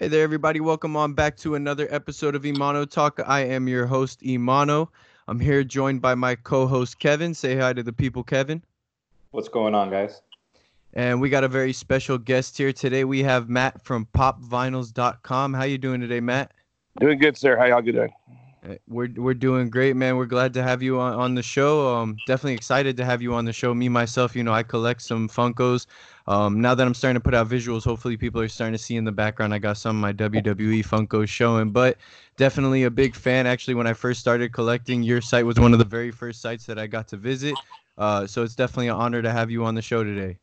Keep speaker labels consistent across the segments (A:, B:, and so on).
A: Hey there, everybody. Welcome on back to another episode of Imano Talk. I am your host, Imano. I'm here joined by my co host, Kevin. Say hi to the people, Kevin.
B: What's going on, guys?
A: And we got a very special guest here today. We have Matt from popvinyls.com. How you doing today, Matt?
C: Doing good, sir. How y'all doing?
A: Uh, We're, we're doing great, man. We're glad to have you on, on the show. Um, definitely excited to have you on the show. Me, myself, you know, I collect some Funkos. Um, now that I'm starting to put out visuals, hopefully people are starting to see in the background. I got some of my WWE Funkos showing, but definitely a big fan. Actually, when I first started collecting, your site was one of the very first sites that I got to visit. Uh, so it's definitely an honor to have you on the show today.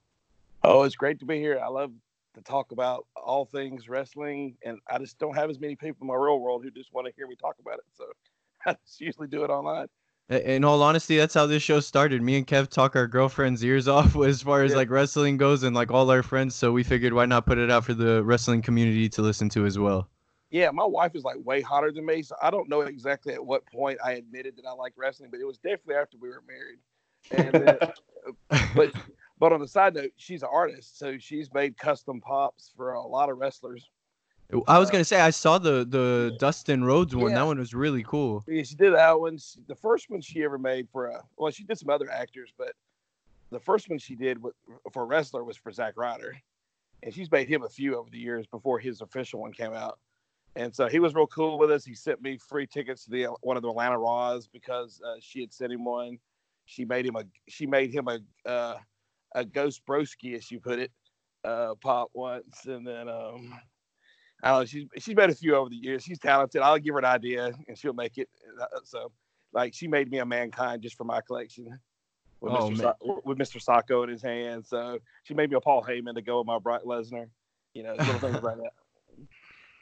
C: Oh, it's great to be here. I love to talk about all things wrestling, and I just don't have as many people in my real world who just want to hear me talk about it. So I just usually do it online.
A: In all honesty, that's how this show started. Me and Kev talk our girlfriends' ears off as far as
C: Yeah.
A: like wrestling goes and like all our friends. So we figured why not put it out for the wrestling community to listen to as well.
C: Yeah, my wife is like way hotter than me, so I don't know exactly at what point I admitted that I like wrestling, but it was definitely after we were married. And then, but but on the side note, she's an artist, so she's made custom pops for a lot of wrestlers.
A: I was
C: Uh,
A: gonna say I saw the the Dustin Rhodes one.
C: Yeah.
A: That one was really cool.
C: Yeah, she did that one. She- The first one she ever made for a well, she did some other actors, but the first one she did with, for a wrestler was for Zack Ryder, and she's made him a few over the years before his official one came out. And so he was real cool with us. He sent me free tickets to the one of the Atlanta Raws because uh, she had sent him one. She made him a she made him a uh, a ghost broski as you put it uh, pop once, and then um, I don't know. She's she's made a few over the years. She's talented. I'll give her an idea and she'll make it. Uh, So, like, she made me a mankind just for my collection with,
A: Oh,
C: Mr. Sa- with Mr. Socko in his hand. So she made me a Paul Heyman to go with my Brock Lesnar. You know, little things like that.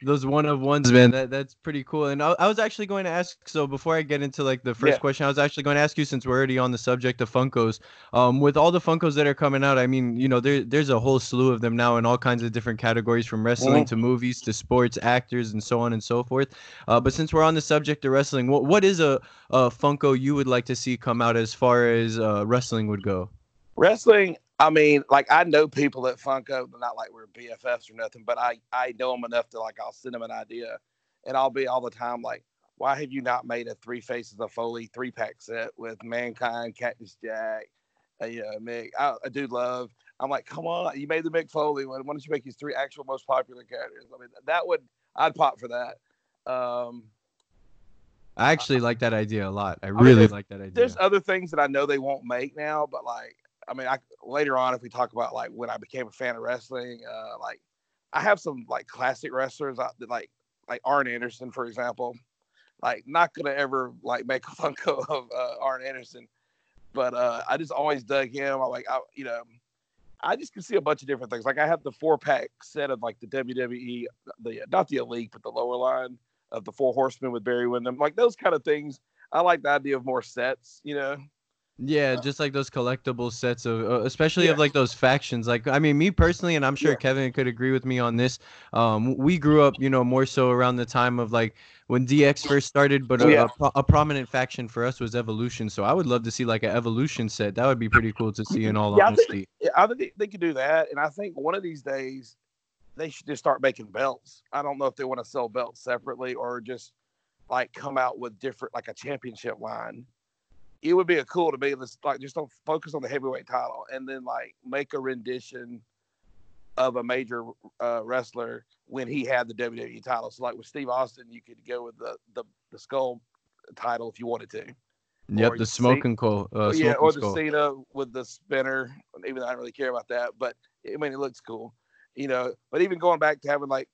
A: Those one of ones, man. That that's pretty cool. And I, I was actually going to ask. So before I get into like the first
C: Yeah.
A: question, I was actually going to ask you since we're already on the subject of Funkos. Um, with all the Funkos that are coming out, I mean, you know, there there's a whole slew of them now in all kinds of different categories, from wrestling
C: Mhm.
A: to movies to sports, actors, and so on and so forth. Uh, but since we're on the subject of wrestling, what what is a, a Funko you would like to see come out as far as uh, wrestling would go?
C: Wrestling, I mean, like I know people at Funko, not like we're BFFs or nothing, but I I know them enough to like I'll send them an idea, and I'll be all the time like, why have you not made a Three Faces of Foley three pack set with Mankind, Cactus Jack, uh, you know, Mick, I, I do love. I'm like, come on, you made the Mick Foley one. Why don't you make these three actual most popular characters? I mean, that would I'd pop for that. Um,
A: I actually like that idea a lot. I
C: mean,
A: really
C: there's-
A: like that idea.
C: there's other things that I know they won't make now, but like, I mean, I later on if we talk about like when I became a fan of wrestling, uh, like I have some like classic wrestlers that like like Arn Anderson, for example. Like, not gonna ever like make a Funko of uh, Arn Anderson, but uh, I just always dug him. I like, I you know, I just can see a bunch of different things. Like, I have the four pack set of like the WWE, the not the Elite, but the lower line of the Four Horsemen with Barry Windham, like those kind of things. I like the idea of more sets, you know.
A: Yeah, just like those collectible sets of, uh, especially
C: Yeah.
A: of like those factions. Like, I mean, me personally, and I'm sure
C: Yeah.
A: Kevin could agree with me on this. Um, we grew up, you know, more so around the time of like when DX first started, but a,
C: Yeah.
A: a, a prominent faction for us was Evolution. So I would love to see like an Evolution set. That would be pretty cool to see. In all
C: Yeah, I think-
A: honesty,
C: Yeah, I think they, they could do that, and I think one of these days they should just start making belts. I don't know if they want to sell belts separately or just like come out with different, like a championship line. It would be a cool to be let's like just don't focus on the heavyweight title and then like make a rendition of a major uh, wrestler when he had the WWE title. So like with Steve Austin, you could go with the the, the skull title if you wanted to.
A: yep,
C: or
A: the smoking coal, uh,
C: yeah, or the
A: skull.
C: Cena with the spinner. Even though I don't really care about that, but I mean, it looks cool, you know. But even going back to having like,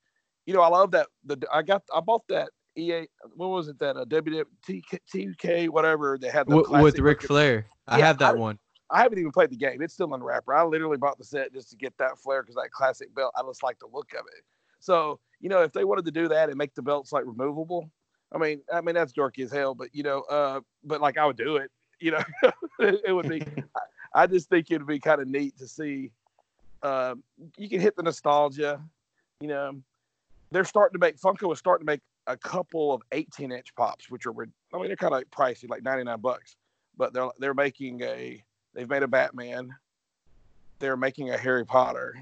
C: you know, I love that. The I got I bought that EA. What was it that uh, WWTK whatever they had the
A: Wi- with Ric Flair. I
C: Yeah,
A: have that
C: I-
A: one.
C: I haven't even played the game. It's still in the wrapper. I literally bought the set just to get that Flair because that classic belt. I just like the look of it. So you know, if they wanted to do that and make the belts like removable, I mean, I mean that's dorky as hell. But you know, uh, but like I would do it. You know, it, it would be. I, I just think it'd be kind of neat to see. Um, you can hit the nostalgia. You know, they're starting to make Funko is starting to make a couple of 18 inch pops, which are I mean they're kind of pricey, like 99 bucks. But they're they're making a they've made a Batman. They're making a Harry Potter,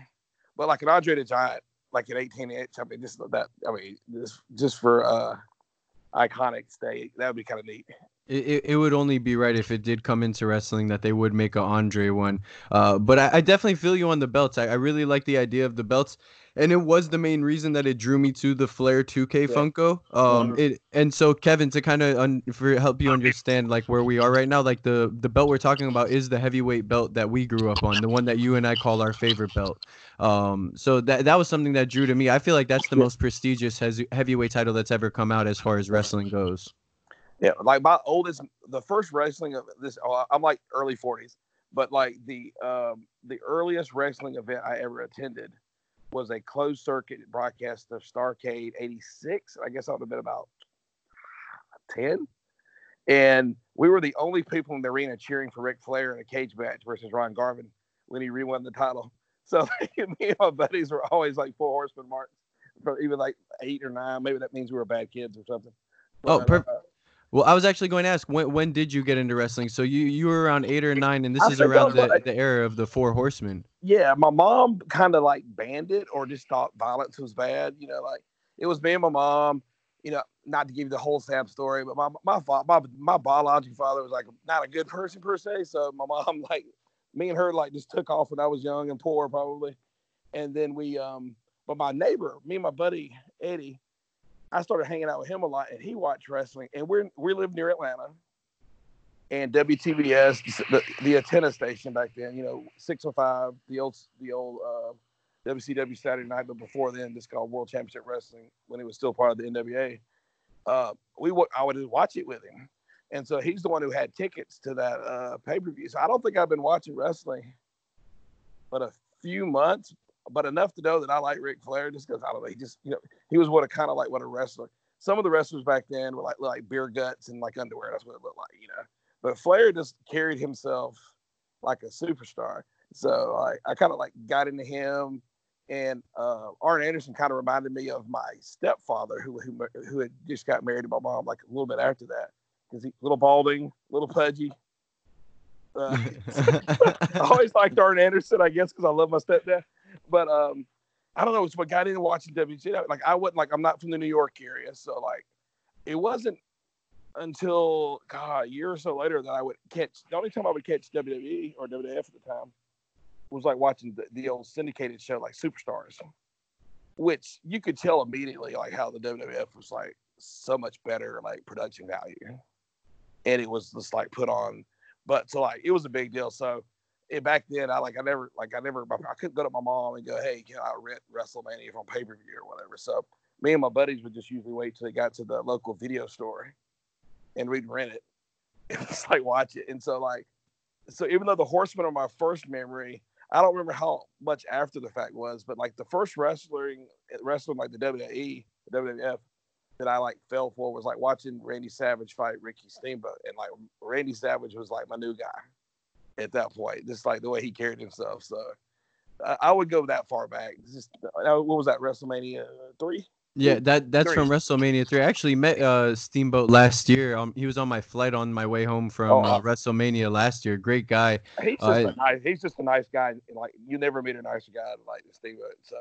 C: but like an Andre the Giant, like an 18 inch. I mean, just that. I mean, just just for uh, iconic stay, that would be kind of neat.
A: It, it, would only be right if it did come into wrestling that they would make a Andre one. Uh, but I, I definitely feel you on the belts. I, I really like the idea of the belts and it was the main reason that it drew me to the Flair 2K yeah. Funko. Um, it and so Kevin to kind of un- for help you understand like where we are right now, like the the belt we're talking about is the heavyweight belt that we grew up on, the one that you and I call our favorite belt. Um, so that that was something that drew to me. I feel like that's the most prestigious heavyweight title that's ever come out as far as wrestling goes.
C: Yeah, like my oldest, the first wrestling of this, oh, I'm like early 40s, but like the um the earliest wrestling event I ever attended was a closed circuit broadcast of Starcade 86. I guess I would have been about 10. And we were the only people in the arena cheering for Ric Flair in a cage match versus Ron Garvin when he re-won the title. So me and my buddies were always like four horsemen marks, even like eight or nine. Maybe that means we were bad kids or something.
A: Oh, but, oh, perfect. Well, I was actually going to ask when when did you get into wrestling? So you you were around eight or nine, and this I is around the, like, the era of the Four Horsemen
C: yeah, my mom kind of like banned it or just thought violence was bad. You know, like it was me and my mom. You know, not to give you the whole sad story, but my my my my biological father was like not a good person per se. So my mom like me and her like just took off when I was young and poor probably, and then we um. But my neighbor, me and my buddy Eddie, I started hanging out with him a lot, and he watched wrestling. And we're we live near Atlanta, and WTBS, the, the antenna station back then, you know, 605, the old the old uh, WCW Saturday Night, but before then, this called World Championship Wrestling when it was still part of the NWA. Uh, we would I would watch it with him, and so he's the one who had tickets to that uh, pay per view. So I don't think I've been watching wrestling, but a few months, but enough to know that I like Ric Flair just because I don't know. He just you know he was what a kind of like what a wrestler. Some of the wrestlers back then were like like beer guts and like underwear. That's what it looked like, you know. But Flair just carried himself like a superstar. So I, I kind of like got into him. And uh, Arn Anderson kind of reminded me of my stepfather, who, who who had just got married to my mom, like a little bit after that, because he little balding, little pudgy. Uh, I always liked Arn Anderson, I guess, because I love my stepdad. But um, I don't know, it's what got into watching WCW. Like I wasn't like I'm not from the New York area, so like it wasn't until God, a year or so later that I would catch. The only time I would catch WWE or WWF at the time was like watching the, the old syndicated show like Superstars, which you could tell immediately like how the WWF was like so much better like production value, and it was just like put on. But so like it was a big deal. So it, back then, I like I never like I never I couldn't go to my mom and go, hey, can I rent WrestleMania from pay per view or whatever. So me and my buddies would just usually wait till they got to the local video store and we'd rent it. and was like watch it. And so like so even though the horsemen are my first memory, I don't remember how much after the fact was, but like the first wrestling wrestling like the WWE, the WWF that I like fell for was like watching Randy Savage fight Ricky Steamboat. And like Randy Savage was like my new guy at that point, just like the way he carried himself. So I, I would go that far back. Just uh, what was that WrestleMania three?
A: Yeah, that that's three. from WrestleMania three. I actually met uh, Steamboat last year. Um, he was on my flight on my way home from oh, uh, WrestleMania last year. Great guy.
C: He's just uh, a nice. He's just a nice guy. Like you never meet a nicer guy like Steamboat. So.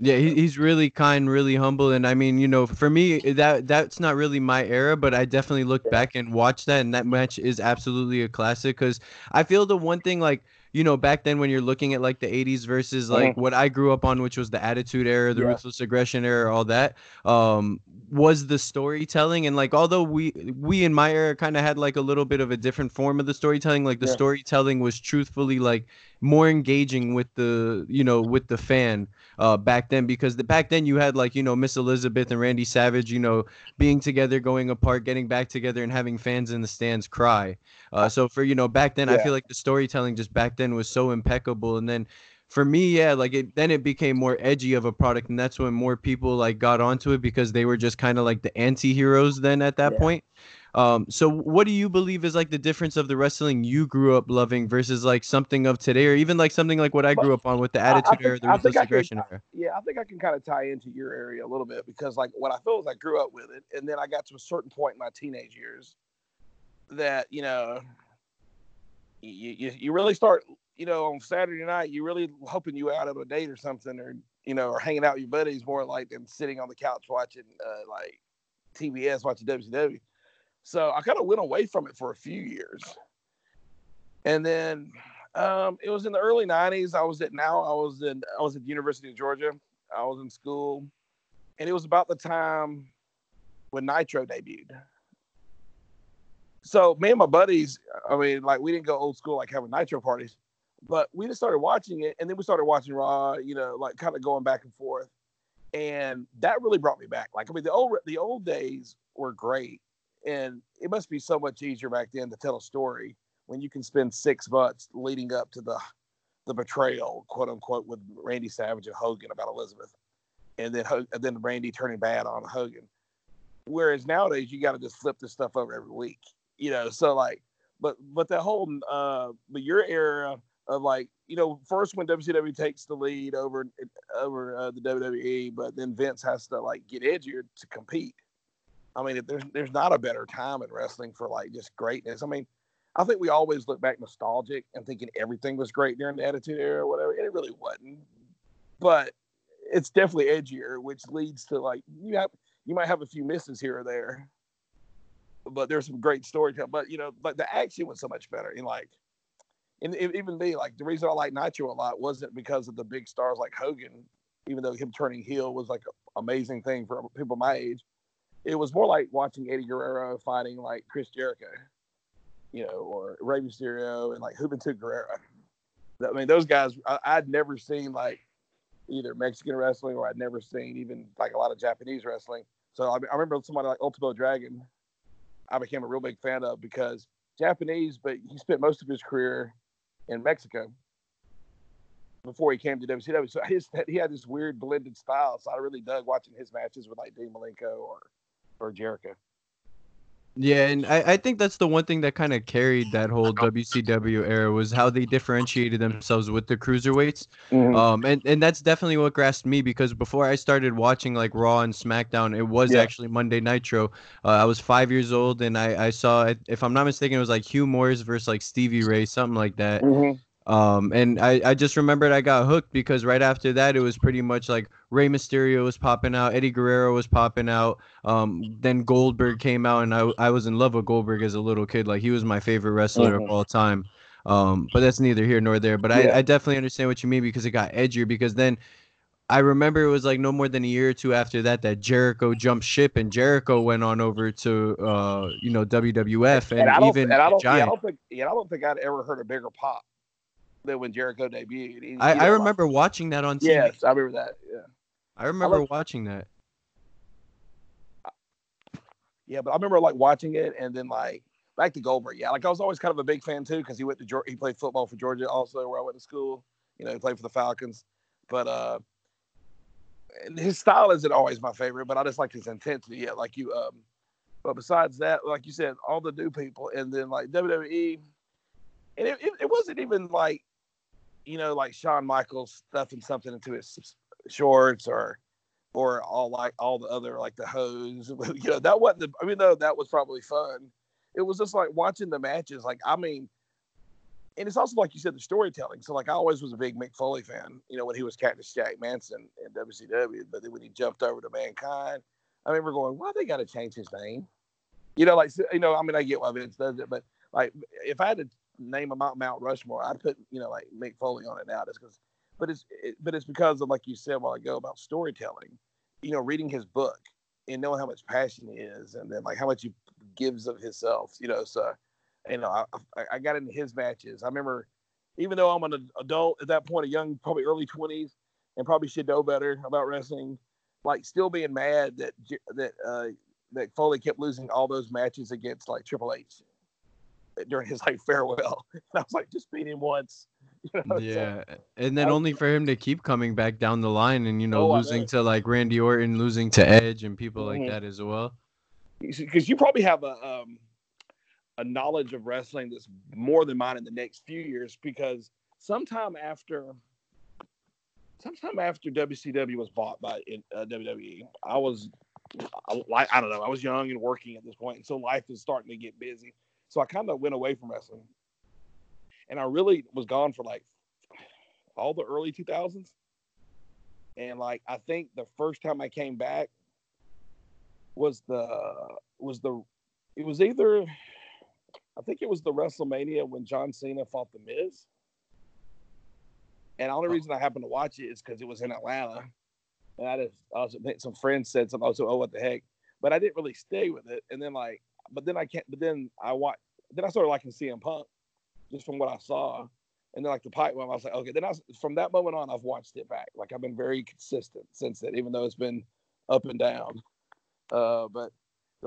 A: Yeah, he, he's really kind, really humble, and I mean, you know, for me, that that's not really my era, but I definitely look yeah. back and watch that, and that match is absolutely a classic. Because I feel the one thing, like you know, back then when you're looking at like the 80s versus like mm-hmm. what I grew up on, which was the Attitude Era, the yeah. Ruthless Aggression Era, all that, um, was the storytelling. And like, although we we in my era kind of had like a little bit of a different form of the storytelling, like the yeah. storytelling was truthfully like more engaging with the you know with the fan uh, back then because the, back then you had like you know Miss Elizabeth and Randy Savage, you know, being together, going apart, getting back together, and having fans in the stands cry. Uh, so for you know back then, yeah. I feel like the storytelling just back then was so impeccable, and then for me, yeah, like it then it became more edgy of a product, and that's when more people like got onto it because they were just kind of like the anti-heroes then at that yeah. point. Um, so what do you believe is like the difference of the wrestling you grew up loving versus like something of today, or even like something like what I grew up on with the Attitude Era, the Ruthless Aggression
C: Era? Yeah, I think I can kind of tie into your area a little bit because like what I feel is I grew up with it, and then I got to a certain point in my teenage years that you know you, you, you really start you know on Saturday night you're really hoping you out of a date or something or you know, or hanging out with your buddies more like than sitting on the couch watching uh, like TBS watching WCW. So I kind of went away from it for a few years, and then um, it was in the early '90s. I was at now I was in I was at the University of Georgia. I was in school, and it was about the time when Nitro debuted. So me and my buddies, I mean, like we didn't go old school like having Nitro parties, but we just started watching it, and then we started watching Raw. You know, like kind of going back and forth, and that really brought me back. Like I mean, the old the old days were great, and it must be so much easier back then to tell a story when you can spend six months leading up to the the betrayal, quote unquote, with Randy Savage and Hogan about Elizabeth, and then and then Randy turning bad on Hogan. Whereas nowadays you got to just flip this stuff over every week, you know. So like, but but that whole uh, but your era of like you know first when WCW takes the lead over over uh, the WWE, but then Vince has to like get edgier to compete. I mean, there's there's not a better time in wrestling for like just greatness. I mean, I think we always look back nostalgic and thinking everything was great during the Attitude Era or whatever, and it really wasn't. But it's definitely edgier, which leads to like you have you might have a few misses here or there, but there's some great storytelling. But you know, like the action was so much better. And like, and even me, like the reason I like Nitro a lot wasn't because of the big stars like Hogan, even though him turning heel was like an amazing thing for people my age. It was more like watching Eddie Guerrero fighting like Chris Jericho, you know, or Rey Mysterio and like Juventud Guerrero. I mean, those guys I, I'd never seen like either Mexican wrestling or I'd never seen even like a lot of Japanese wrestling. So I, I remember somebody like Ultimo Dragon, I became a real big fan of because Japanese, but he spent most of his career in Mexico before he came to WCW. So his, he had this weird blended style. So I really dug watching his matches with like Dean Malenko or or Jericho.
A: Yeah, and I, I think that's the one thing that kind of carried that whole WCW era was how they differentiated themselves with the cruiserweights. Mm-hmm. Um, and, and that's definitely what grasped me because before I started watching like Raw and SmackDown, it was yeah. actually Monday Nitro. Uh, I was five years old and I, I saw, if I'm not mistaken, it was like Hugh Morrus versus like Stevie Ray, something like that. Mm-hmm. Um, and I, I just remembered I got hooked because right after that it was pretty much like Rey Mysterio was popping out, Eddie Guerrero was popping out. Um, then Goldberg came out, and I I was in love with Goldberg as a little kid. Like he was my favorite wrestler mm-hmm. of all time. Um, but that's neither here nor there. But yeah. I, I definitely understand what you mean because it got edgier. Because then I remember it was like no more than a year or two after that that Jericho jumped ship and Jericho went on over to uh you know WWF and,
C: and
A: even
C: and I don't, yeah, I don't think yeah, I don't think I'd ever heard a bigger pop when Jericho debuted. He,
A: I, I remember like, watching that on TV.
C: Yes, I remember that. Yeah.
A: I remember I watching that.
C: Yeah, but I remember like watching it and then like back to Goldberg. Yeah, like I was always kind of a big fan too because he went to Georgia. He played football for Georgia also, where I went to school. You know, he played for the Falcons. But uh, and his style isn't always my favorite, but I just like his intensity. Yeah, like you. Um, but besides that, like you said, all the new people, and then like WWE, and it, it, it wasn't even like, you know, like Shawn Michaels stuffing something into his shorts or or all like all the other like the hose. you know, that wasn't the, I mean, though that was probably fun. It was just like watching the matches. Like, I mean, and it's also like you said, the storytelling. So like I always was a big Mick Foley fan, you know, when he was Cactus Jack Manson in WCW, but then when he jumped over to Mankind, I remember going, why they got to change his name? You know, like you know, I mean, I get why Vince does it, but like if I had to name a Mount Rushmore, I'd put you know like Mick Foley on it now, just because but it's it, but it's because of like you said a while ago about storytelling. You know, reading his book and knowing how much passion he is, and then like how much he gives of himself. You know, so you know, I, I got into his matches. I remember, even though I'm an adult at that point, a young, probably early twenties, and probably should know better about wrestling, like still being mad that that uh, that Foley kept losing all those matches against like Triple H during his like farewell. And I was like, just beat him once.
A: You know, yeah, and then only for him to keep coming back down the line and you know oh, losing to like Randy Orton, losing to Edge and people mm-hmm. like that as well.
C: Because you probably have a um, a knowledge of wrestling that's more than mine in the next few years. Because sometime after, sometime after WCW was bought by uh, WWE, I was like I don't know, I was young and working at this point, and so life is starting to get busy. So I kind of went away from wrestling and I really was gone for like all the early 2000s. And like I think the first time I came back was the was the it was either I think it was the WrestleMania when John Cena fought the Miz. And the only reason I happened to watch it is because it was in Atlanta. And I just also some friends said something also, oh what the heck. But I didn't really stay with it. And then like but then I can't but then I watched then I started liking CM Punk just from what I saw. And then like the pipe one, I was like, okay. Then I from that moment on, I've watched it back. Like I've been very consistent since then, even though it's been up and down. Uh, but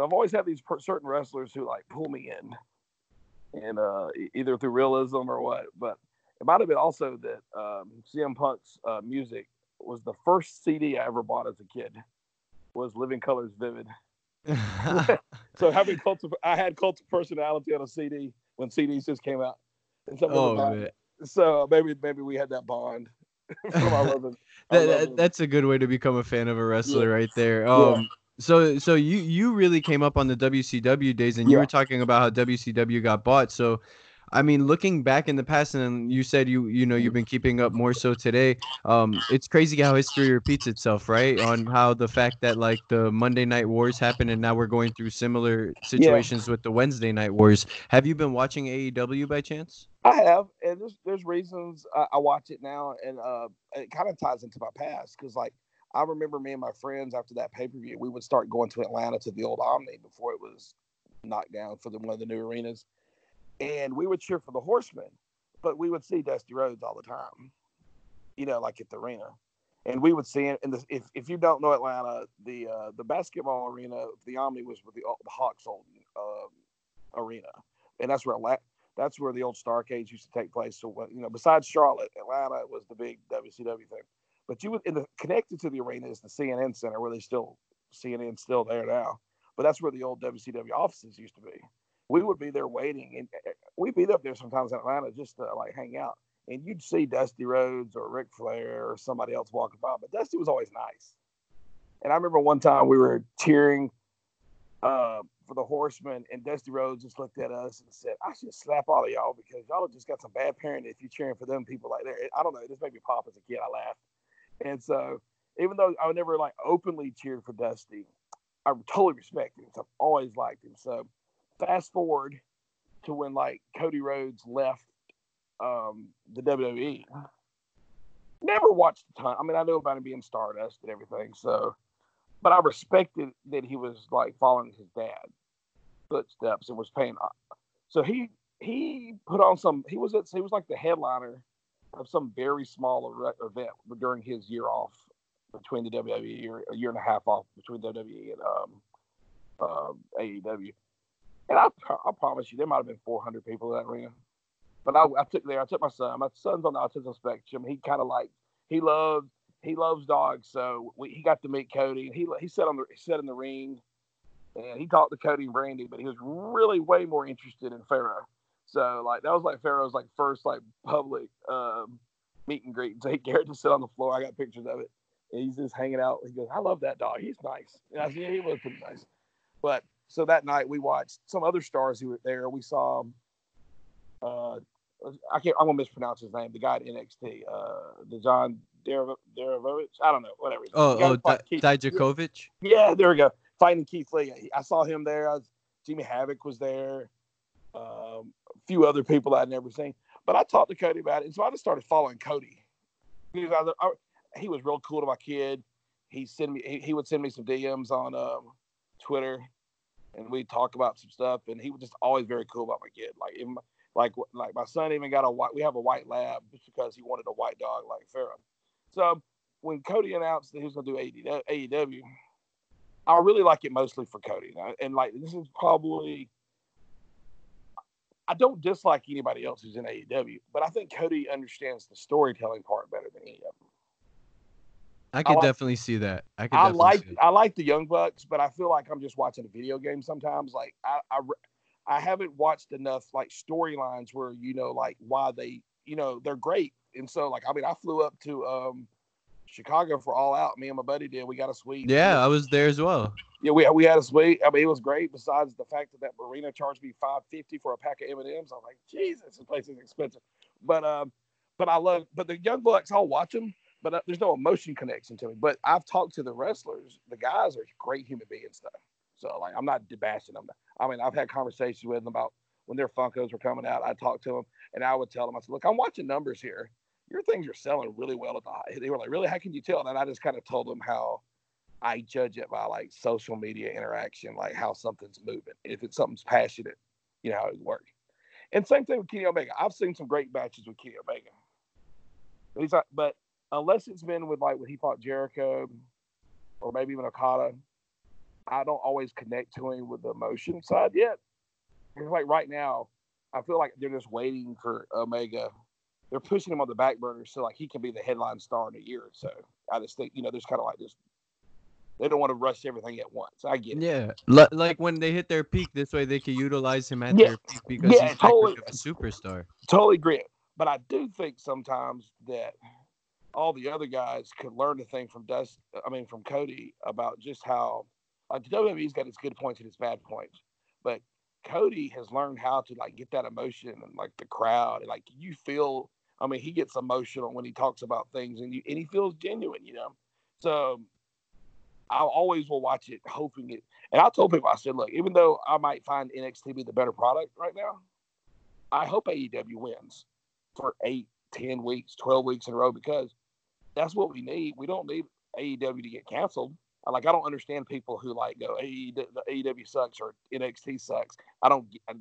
C: I've always had these per- certain wrestlers who like pull me in, and uh, either through realism or what. But it might have been also that um, CM Punk's uh, music was the first CD I ever bought as a kid. Was Living Colour's Vivid. so having cult of, I had cult of personality on a CD when CDs just came out.
A: And oh, man.
C: So maybe maybe we had that bond.
A: that, that, that's a good way to become a fan of a wrestler yeah. right there. Um, yeah. So so you you really came up on the WCW days, and you yeah. were talking about how WCW got bought. So I mean, looking back in the past, and you said you you know you've been keeping up more so today. Um, it's crazy how history repeats itself, right? On how the fact that like the Monday Night Wars happened, and now we're going through similar situations yeah. with the Wednesday Night Wars. Have you been watching AEW by chance?
C: I have, and there's there's reasons I, I watch it now, and uh, it kind of ties into my past because like I remember me and my friends after that pay per view, we would start going to Atlanta to the old Omni before it was knocked down for the, one of the new arenas and we would cheer for the Horsemen, but we would see Dusty Rhodes all the time, you know, like at the arena. And we would see it. And if, if you don't know Atlanta, the uh, the basketball arena, the Omni was with the, the Hawks old uh, arena, and that's where that's where the old Starcades used to take place. So you know, besides Charlotte, Atlanta was the big WCW thing. But you would in the connected to the arena is the CNN Center, where they still CNN still there now. But that's where the old WCW offices used to be we would be there waiting, and eh, we'd be up there sometimes in Atlanta just to like hang out. And you'd see Dusty Rhodes or Ric Flair or somebody else walking by, but Dusty was always nice. And I remember one time we were cheering uh, for the Horsemen, and Dusty Rhodes just looked at us and said, "I should slap all of y'all because y'all just got some bad parenting if you're cheering for them people like that." I don't know. It just made me pop as a kid. I laughed, and so even though I would never like openly cheered for Dusty, I totally respect him. So I've always liked him. So fast forward to when like Cody Rhodes left um, the WWE. Never watched a ton. I mean, I knew about him being Stardust and everything, so but I respected that he was like following his dad footsteps and was paying. Off. So he he put on some. He was at, he was like the headliner of some very small event during his year off between the WWE or a year and a half off between WWE and um, uh, AEW. And I, I promise you, there might have been 400 people in that arena. But I, I took there. I took my son. My son's on the autism spectrum. He kind of like he loves he loves dogs. So we, he got to meet Cody. He he sat on the he sat in the ring, and he talked to Cody and Brandi. But he was really way more interested in Pharaoh. So like that was like Pharaoh's like first like public um, meet and greet. So he Garrett to sit on the floor. I got pictures of it. And he's just hanging out. He goes, "I love that dog. He's nice." And I said, "Yeah, he was pretty nice." But so that night we watched some other stars who were there. We saw, uh, I can't, I'm gonna mispronounce his name. The guy at NXT, uh, the John Derevovich. I don't know, whatever.
A: Oh, oh, Di- Dijakovic.
C: Yeah, there we go. Fighting Keith Lee. I saw him there. I Was, Jimmy Havoc was there. Um, a few other people I'd never seen. But I talked to Cody about it, and so I just started following Cody. He was, I, he was real cool to my kid. He sent me. He, he would send me some DMs on um, Twitter and we talk about some stuff. And he was just always very cool about my kid. Like, my, like, like my son even got a white. We have a white lab just because he wanted a white dog like Pharaoh. So when Cody announced that he was going to do AEW, I really like it mostly for Cody. And like, this is probably. I don't dislike anybody else who's in AEW, but I think Cody understands the storytelling part better than any of them.
A: I could I like, definitely see that. I could.
C: I like I like the Young Bucks, but I feel like I'm just watching a video game sometimes. Like I I, I haven't watched enough like storylines where you know like why they you know they're great, and so like I mean I flew up to um Chicago for All Out. Me and my buddy did. We got a suite.
A: Yeah, I was there as well.
C: Yeah, we we had a suite. I mean, it was great. Besides the fact that that marina charged me five fifty for a pack of M and M's, I'm like, Jesus, this place is expensive. But um, but I love. But the Young Bucks, I'll watch them but uh, there's no emotion connection to me. But I've talked to the wrestlers. The guys are great human beings, though. So like, I'm not bashing them. I mean, I've had conversations with them about when their Funkos were coming out. I talked to them, and I would tell them, I said, "Look, I'm watching numbers here. Your things are selling really well at the high." They were like, "Really? How can you tell?" And I just kind of told them how I judge it by like social media interaction, like how something's moving. If it's something's passionate, you know how it works. And same thing with Kenny Omega. I've seen some great matches with Kenny Omega. But unless it's been with like when he fought Jericho or maybe even Okada, I don't always connect to him with the emotion side yet. It's like right now, I feel like they're just waiting for Omega. They're pushing him on the back burner so like he can be the headline star in a year or so. I just think you know there's kind of like this. They don't want to rush everything at once. I get it.
A: Yeah, L- like when they hit their peak, this way they can utilize him at
C: Yeah.
A: their peak because
C: Yeah,
A: he's
C: totally.
A: a superstar.
C: Totally agree. But I do think sometimes that all the other guys could learn a thing from Dust. I mean, from Cody about just how like the WWE's got its good points and its bad points, but Cody has learned how to like get that emotion and like the crowd and like you feel. I mean, he gets emotional when he talks about things and you and he feels genuine, you know. So I always will watch it, hoping it. And I told people, I said, look, even though I might find NXT be the better product right now, I hope AEW wins for eight, ten weeks, twelve weeks in a row because that's what we need. We don't need AEW to get canceled. Like I don't understand people who like go AEW, sucks or NXT sucks. I don't I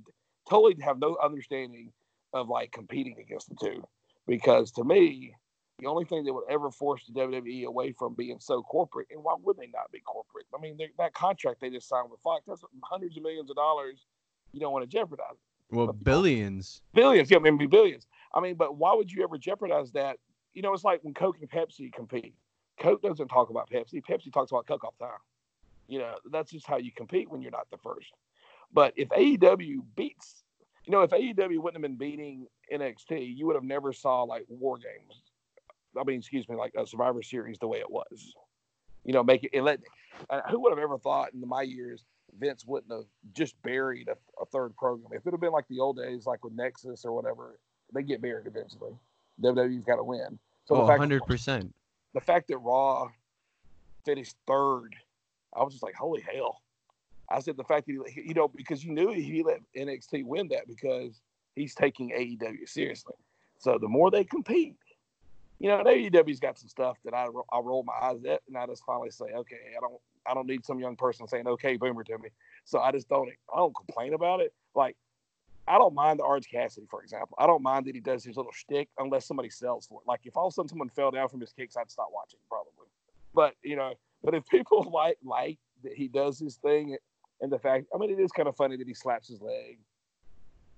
C: totally have no understanding of like competing against the two because to me, the only thing that would ever force the WWE away from being so corporate, and why would they not be corporate? I mean, that contract they just signed with Fox, that's hundreds of millions of dollars. You don't want to jeopardize it.
A: Well,
C: But-
A: billions.
C: billions, yeah, maybe billions. I mean, but why would you ever jeopardize that? You know, it's like when Coke and Pepsi compete. Coke doesn't talk about Pepsi. Pepsi talks about Coke all the time. You know, that's just how you compete when you're not the first. But if AEW beats, you know, if AEW wouldn't have been beating NXT, you would have never saw like War Games. I mean, excuse me, like a Survivor Series the way it was. You know, make it. it let, uh, who would have ever thought in my years Vince wouldn't have just buried a, a third program? If it had been like the old days, like with Nexus or whatever, they get buried eventually. WWE's got to win. So
A: Oh,
C: the fact,
A: 100%.
C: the fact that Raw finished third, I was just like, holy hell. I said the fact that he, you know, because you knew he let NXT win that because he's taking AEW seriously. So the more they compete, you know, AEW's got some stuff that I, I roll my eyes at, and I just finally say, okay, I don't I don't need some young person saying, okay, boomer to me. So I just don't I don't complain about it. Like I don't mind the Orange Cassidy, for example. I don't mind that he does his little shtick unless somebody sells for it. Like if all of a sudden someone fell down from his kicks, I'd stop watching probably. But you know, but if people like like that he does his thing and the fact, I mean, it is kind of funny that he slaps his leg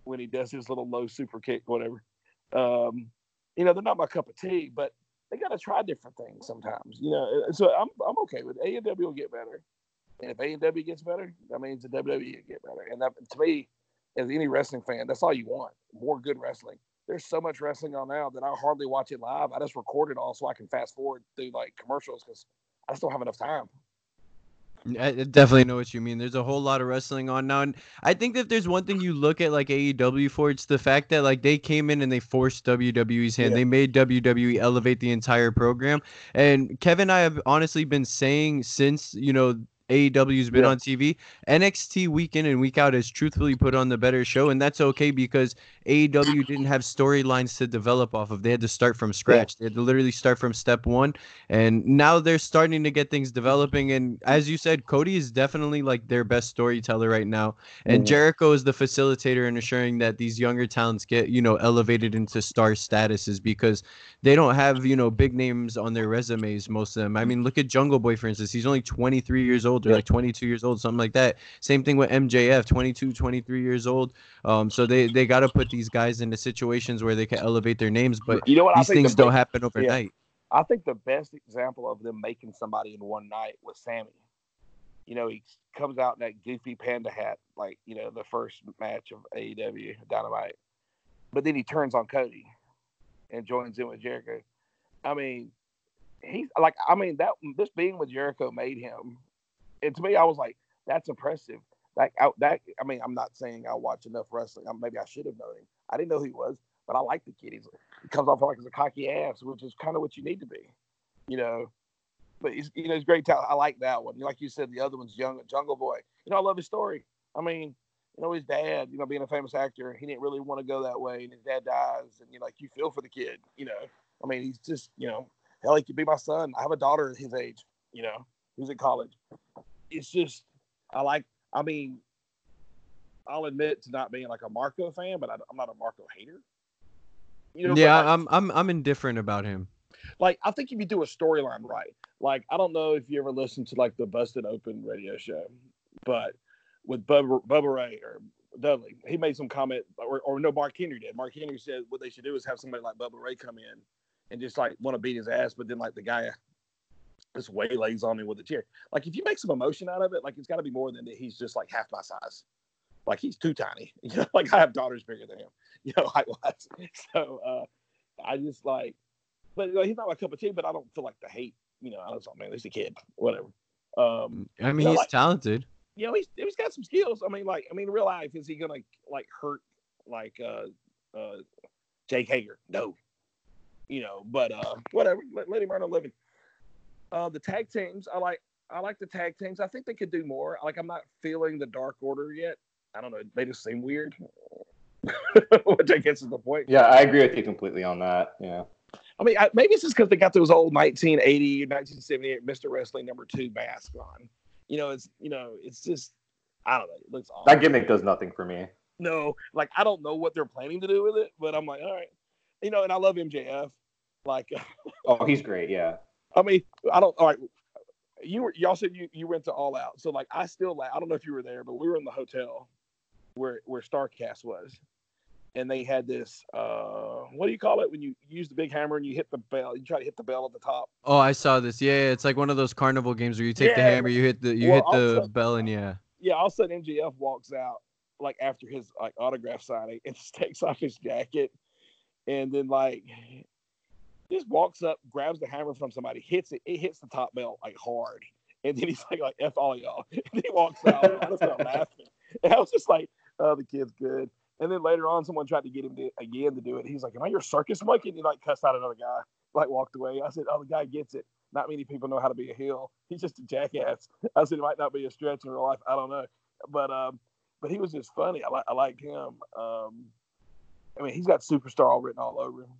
C: when he does his little low super kick, whatever. Um, you know, they're not my cup of tea, but they got to try different things sometimes. You know, so I'm I'm okay with it. AEW will get better, and if AEW gets better, that means the WWE will get better. And that, to me, as any wrestling fan, that's all you want: more good wrestling. There's so much wrestling on now that I hardly watch it live. I just record it all so I can fast forward through like commercials because I just don't have enough time.
A: I definitely know what you mean. There's a whole lot of wrestling on now, and I think that if there's one thing you look at like AEW for, it's the fact that like they came in and they forced WWE's hand.
C: Yeah.
A: They made WWE elevate the entire program. And Kevin I have honestly been saying since you know AEW's been
C: Yeah.
A: on TV, NXT week in and week out has truthfully put on the better show, and that's okay because AEW didn't have storylines to develop off of. They had to start from scratch. They had to literally start from step one, and now they're starting to get things developing. And as you said, Cody is definitely like their best storyteller right now, and
C: Mhm.
A: Jericho is the facilitator in ensuring that these younger talents get you know elevated into star statuses because they don't have you know big names on their resumes. Most of them. I mean, look at Jungle Boy for instance. He's only 23 years old or
C: Yeah.
A: like 22 years old, something like that. Same thing with MJF, 22, 23 years old. Um, so they they got to put these guys into situations where they can elevate their names, but
C: you know what? I
A: these
C: think
A: things
C: the
A: don't happen overnight.
C: I think the best example of them making somebody in one night was Sammy. You know, he comes out in that goofy panda hat, like, you know, the first match of AEW Dynamite. But then he turns on Cody and joins in with Jericho. I mean, he's like, I mean, that this being with Jericho made him. And to me, I was like, that's impressive. That, I, that, I mean, I'm not saying I watch enough wrestling. I, maybe I should have known him. I didn't know who he was, but I like the kid. He's, he comes off like he's a cocky ass, which is kind of what you need to be. you know. But he's you know he's great talent. I like that one. Like you said, the other one's young Jungle Boy. You know, I love his story. I mean, you know, his dad, you know, being a famous actor, he didn't really want to go that way, and his dad dies, and you know, like you feel for the kid. You know, I mean, he's just you know, hell, he could be my son. I have a daughter his age. You know, who's in college. It's just I like. I mean, I'll admit to not being like a Marko fan, but I, am not a Marko hater.
A: You know, yeah, like, I'm I'm I'm indifferent about him.
C: Like I think if you do a storyline right, like I don't know if you ever listened to like the Busted Open radio show, but with Bubba, Bubba Ray or Dudley, he made some comment, or, or no, Mark Henry did. Mark Henry said what they should do is have somebody like Bubba Ray come in and just like want to beat his ass, but then like the guy just waylays on me with a chair. Like if you make some emotion out of it, like it's got to be more than that. He's just like half my size. Like he's too tiny. You know, like I have daughters bigger than him. You know, height wise. So uh, I just like, but you know, he's not my cup of tea. But I don't feel like the hate. You know, I was like, man, he's a kid. Whatever. Um,
A: I mean, you know, he's
C: like,
A: talented.
C: You know, he's he's got some skills. I mean, like, I mean, in real life, is he gonna like hurt like uh uh Jake Hager? No. You know, but uh whatever. Let, let him earn a living. Uh, the tag teams, I like. I like the tag teams. I think they could do more. Like, I'm not feeling the Dark Order yet. I don't know. They just seem weird, which I guess is the point.
B: Yeah, I agree with you completely on that. Yeah.
C: I mean, I, maybe it's just because they got those old 1980, 1978 Mr. Wrestling number two mask on. You know, it's you know, it's just I don't know. It looks awesome.
B: That gimmick does nothing for me.
C: No, like I don't know what they're planning to do with it, but I'm like, all right, you know, and I love MJF. Like,
B: oh, he's great. Yeah.
C: I mean, I don't. All right, you were y'all said you you went to All Out, so like I still like I don't know if you were there, but we were in the hotel where where Starcast was, and they had this uh what do you call it when you use the big hammer and you hit the bell? You try to hit the bell at the top.
A: Oh, I saw this. Yeah, it's like one of those carnival games where you take yeah. the hammer, you hit the you well, hit the sudden, bell, and yeah.
C: Yeah, all of a sudden MJF walks out like after his like autograph signing and just takes off his jacket, and then like just walks up, grabs the hammer from somebody, hits it, it hits the top bell like hard. And then he's like, like F all y'all. And he walks out. I just started laughing. And I was just like, oh, the kid's good. And then later on, someone tried to get him to, again to do it. He's like, Am I your circus monkey? And he like cussed out another guy, like walked away. I said, Oh, the guy gets it. Not many people know how to be a heel. He's just a jackass. I said, It might not be a stretch in real life. I don't know. But um, but he was just funny. I like I liked him. Um, I mean, he's got superstar all written all over him.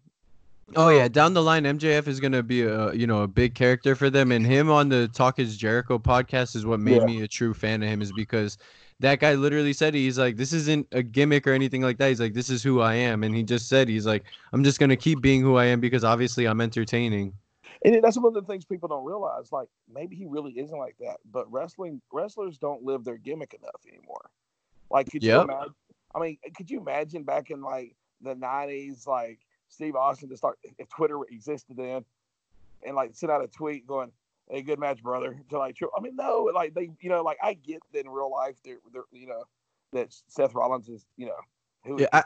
A: Oh yeah, down the line, MJF is gonna be a you know a big character for them, and him on the Talk Is Jericho podcast is what made yeah. me a true fan of him. Is because that guy literally said he's like this isn't a gimmick or anything like that. He's like this is who I am, and he just said he's like I'm just gonna keep being who I am because obviously I'm entertaining.
C: And that's one of the things people don't realize. Like maybe he really isn't like that, but wrestling wrestlers don't live their gimmick enough anymore. Like could yep. you imagine? I mean, could you imagine back in like the '90s, like Steve Austin to start if Twitter existed then, and like send out a tweet going, "Hey, good match, brother." To like, I mean, no, like they, you know, like I get that in real life, they're, they're you know, that Seth Rollins is, you know, who
A: yeah, I,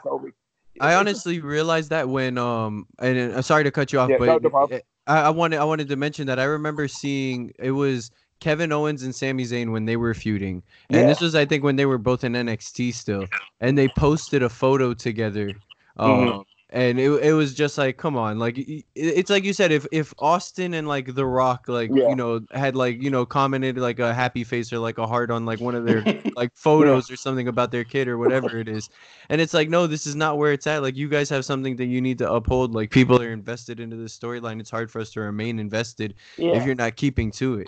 A: I honestly realized that when um, and I'm sorry to cut you off, yeah, but no, no I, I wanted I wanted to mention that I remember seeing it was. Kevin Owens and Sami Zayn when they were feuding. And yeah. this was I think when they were both in NXT still. And they posted a photo together. Um, mm-hmm and it, it was just like come on like it's like you said if if austin and like the rock like yeah. you know had like you know commented like a happy face or like a heart on like one of their like photos yeah. or something about their kid or whatever it is and it's like no this is not where it's at like you guys have something that you need to uphold like people are invested into this storyline it's hard for us to remain invested yeah. if you're not keeping to it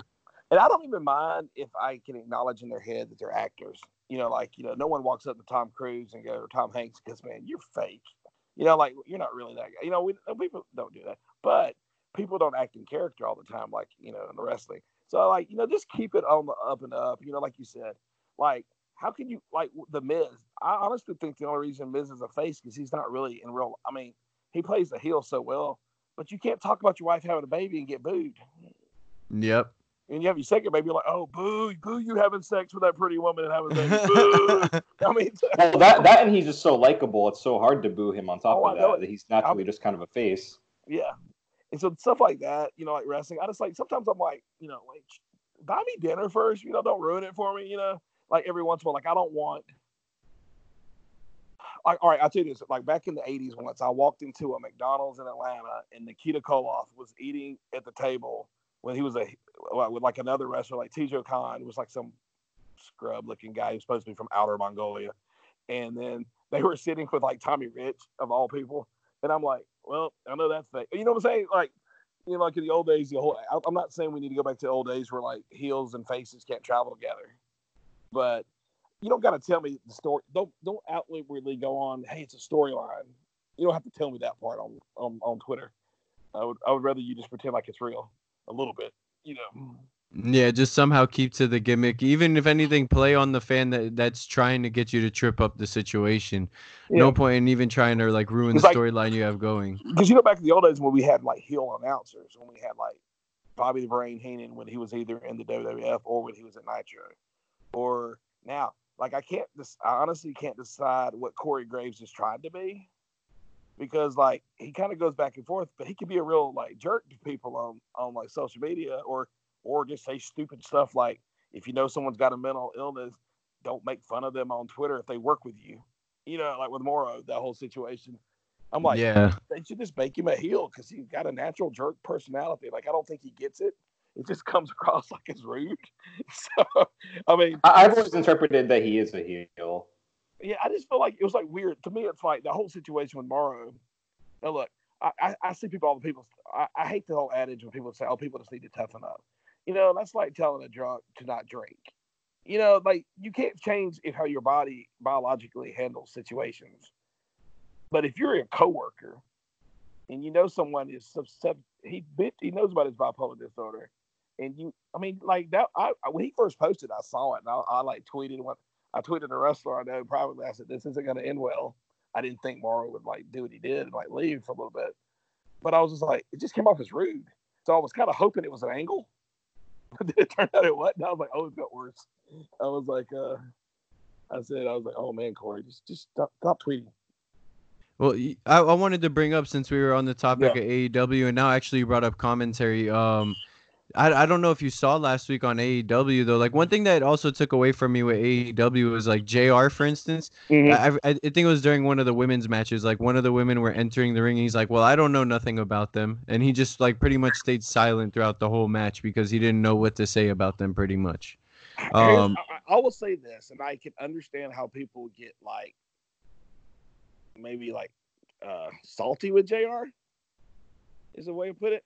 C: and i don't even mind if i can acknowledge in their head that they're actors you know like you know no one walks up to tom cruise and go or tom hanks because man you're fake you know, like you're not really that guy. You know, we uh, people don't do that, but people don't act in character all the time, like you know, in the wrestling. So like, you know, just keep it on the up and up. You know, like you said, like how can you like the Miz? I honestly think the only reason Miz is a face because he's not really in real. I mean, he plays the heel so well, but you can't talk about your wife having a baby and get booed.
A: Yep
C: and you have your second baby, you're like, oh, boo, boo, you having sex with that pretty woman and having a baby. Boo. I mean,
B: well, that that and he's just so likable. It's so hard to boo him. On top oh, of that, that he's naturally I'm, just kind of a face.
C: Yeah, and so stuff like that, you know, like wrestling. I just like sometimes I'm like, you know, like buy me dinner first. You know, don't ruin it for me. You know, like every once in a while, like I don't want. like, all right, I'll tell you this. Like back in the '80s, once I walked into a McDonald's in Atlanta, and Nikita Koloff was eating at the table when he was a with like another wrestler, like Tijo Khan, was like some scrub-looking guy who's supposed to be from outer Mongolia, and then they were sitting with like Tommy Rich of all people, and I'm like, well, I know that's fake. You know what I'm saying? Like, you know, like in the old days, the whole. I'm not saying we need to go back to the old days where like heels and faces can't travel together, but you don't got to tell me the story. Don't don't outwardly go on. Hey, it's a storyline. You don't have to tell me that part on, on on Twitter. I would I would rather you just pretend like it's real a little bit. You know.
A: Yeah, just somehow keep to the gimmick. Even if anything, play on the fan that that's trying to get you to trip up the situation. Yeah. No point in even trying to like ruin the like, storyline you have going.
C: Because you go back to the old days when we had like heel announcers, when we had like Bobby the Brain Heenan when he was either in the WWF or when he was at Nitro, or now like I can't just I honestly can't decide what Corey Graves is trying to be because like he kind of goes back and forth, but he can be a real like jerk to people on on like social media or or just say stupid stuff like if you know someone's got a mental illness, don't make fun of them on Twitter if they work with you. You know, like with Mauro, that whole situation. I'm like, yeah, they should just make him a heel because he's got a natural jerk personality. Like I don't think he gets it. It just comes across like it's rude. So I mean,
B: I've always interpreted that he is a heel.
C: Yeah, I just feel like it was like weird to me. It's like the whole situation with Mauro. Now look, I, I, I see people, all the people. I, I hate the whole adage when people say, "Oh, people just need to toughen up." You know, that's like telling a drunk to not drink. You know, like you can't change if how your body biologically handles situations. But if you're a coworker and you know someone is sub, he he knows about his bipolar disorder, and you, I mean, like that. I when he first posted, I saw it, and I, I like tweeted what I tweeted a wrestler I know privately. I said, "This isn't going to end well." I didn't think Mauro would like do what he did and like leave for a little bit, but I was just like, it just came off as rude. So I was kind of hoping it was an angle, but then it turned out it wasn't. I was like, oh, it got worse. I was like, uh, I said, I was like, oh man, Corey, just just stop, stop tweeting.
A: Well, I, I wanted to bring up since we were on the topic yeah. of AEW, and now actually you brought up commentary. Um, I, I don't know if you saw last week on AEW though. Like one thing that also took away from me with AEW was like JR, for instance. Mm-hmm. I, I, think it was during one of the women's matches. Like one of the women were entering the ring. he's like, "Well, I don't know nothing about them," and he just like pretty much stayed silent throughout the whole match because he didn't know what to say about them. Pretty much.
C: Um, I, I will say this, and I can understand how people get like maybe like uh, salty with JR. Is a way to put it.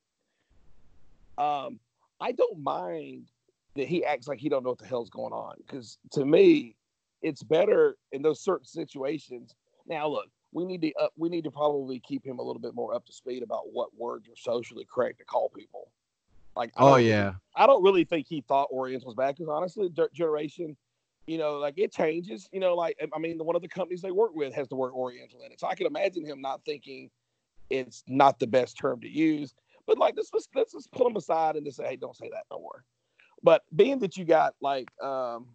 C: Um, I don't mind that he acts like he don't know what the hell's going on because to me, it's better in those certain situations. Now, look, we need to uh, we need to probably keep him a little bit more up to speed about what words are socially correct to call people.
A: Like, I oh yeah,
C: I don't really think he thought Oriental was bad because honestly, generation, you know, like it changes. You know, like I mean, one of the companies they work with has the word Oriental in it, so I can imagine him not thinking it's not the best term to use. But like let's let's, let's just pull them aside and just say, hey, don't say that no more. But being that you got like um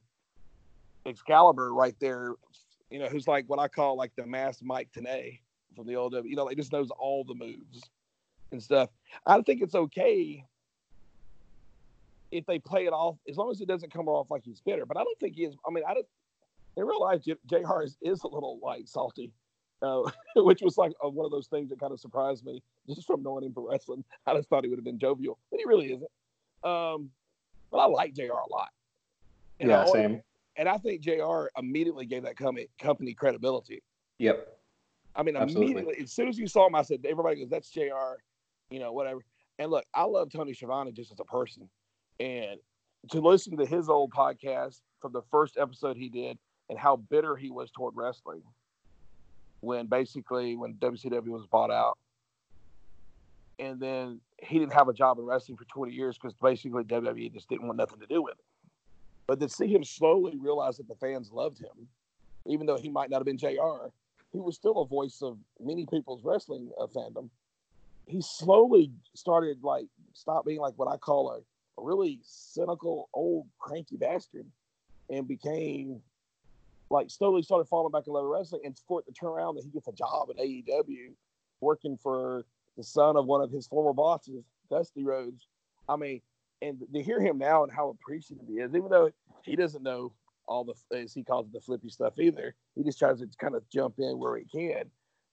C: Excalibur right there, you know, who's like what I call like the mass Mike Tenay from the old, you know, like just knows all the moves and stuff. I think it's okay if they play it off as long as it doesn't come off like he's bitter. But I don't think he is. I mean, I don't. In real life, Jr. is, is a little like salty uh, which was like one of those things that kind of surprised me just from knowing him for wrestling. I just thought he would have been jovial, but he really isn't. Um, but I like Jr. a lot.
B: And yeah, I, same.
C: And I think Jr. immediately gave that company company credibility.
B: Yep.
C: I mean, Absolutely. immediately as soon as you saw him, I said everybody goes, "That's Jr." You know, whatever. And look, I love Tony Schiavone just as a person, and to listen to his old podcast from the first episode he did and how bitter he was toward wrestling when basically when WCW was bought out, and then he didn't have a job in wrestling for 20 years because basically WWE just didn't want nothing to do with it. But to see him slowly realize that the fans loved him, even though he might not have been JR, he was still a voice of many people's wrestling uh, fandom. He slowly started like stop being like what I call a, a really cynical old cranky bastard and became like slowly started falling back in love with wrestling, and for it to turn around that he gets a job at AEW, working for the son of one of his former bosses, Dusty Rhodes. I mean, and to hear him now and how appreciative he is, even though he doesn't know all the as he calls it the flippy stuff either. He just tries to kind of jump in where he can.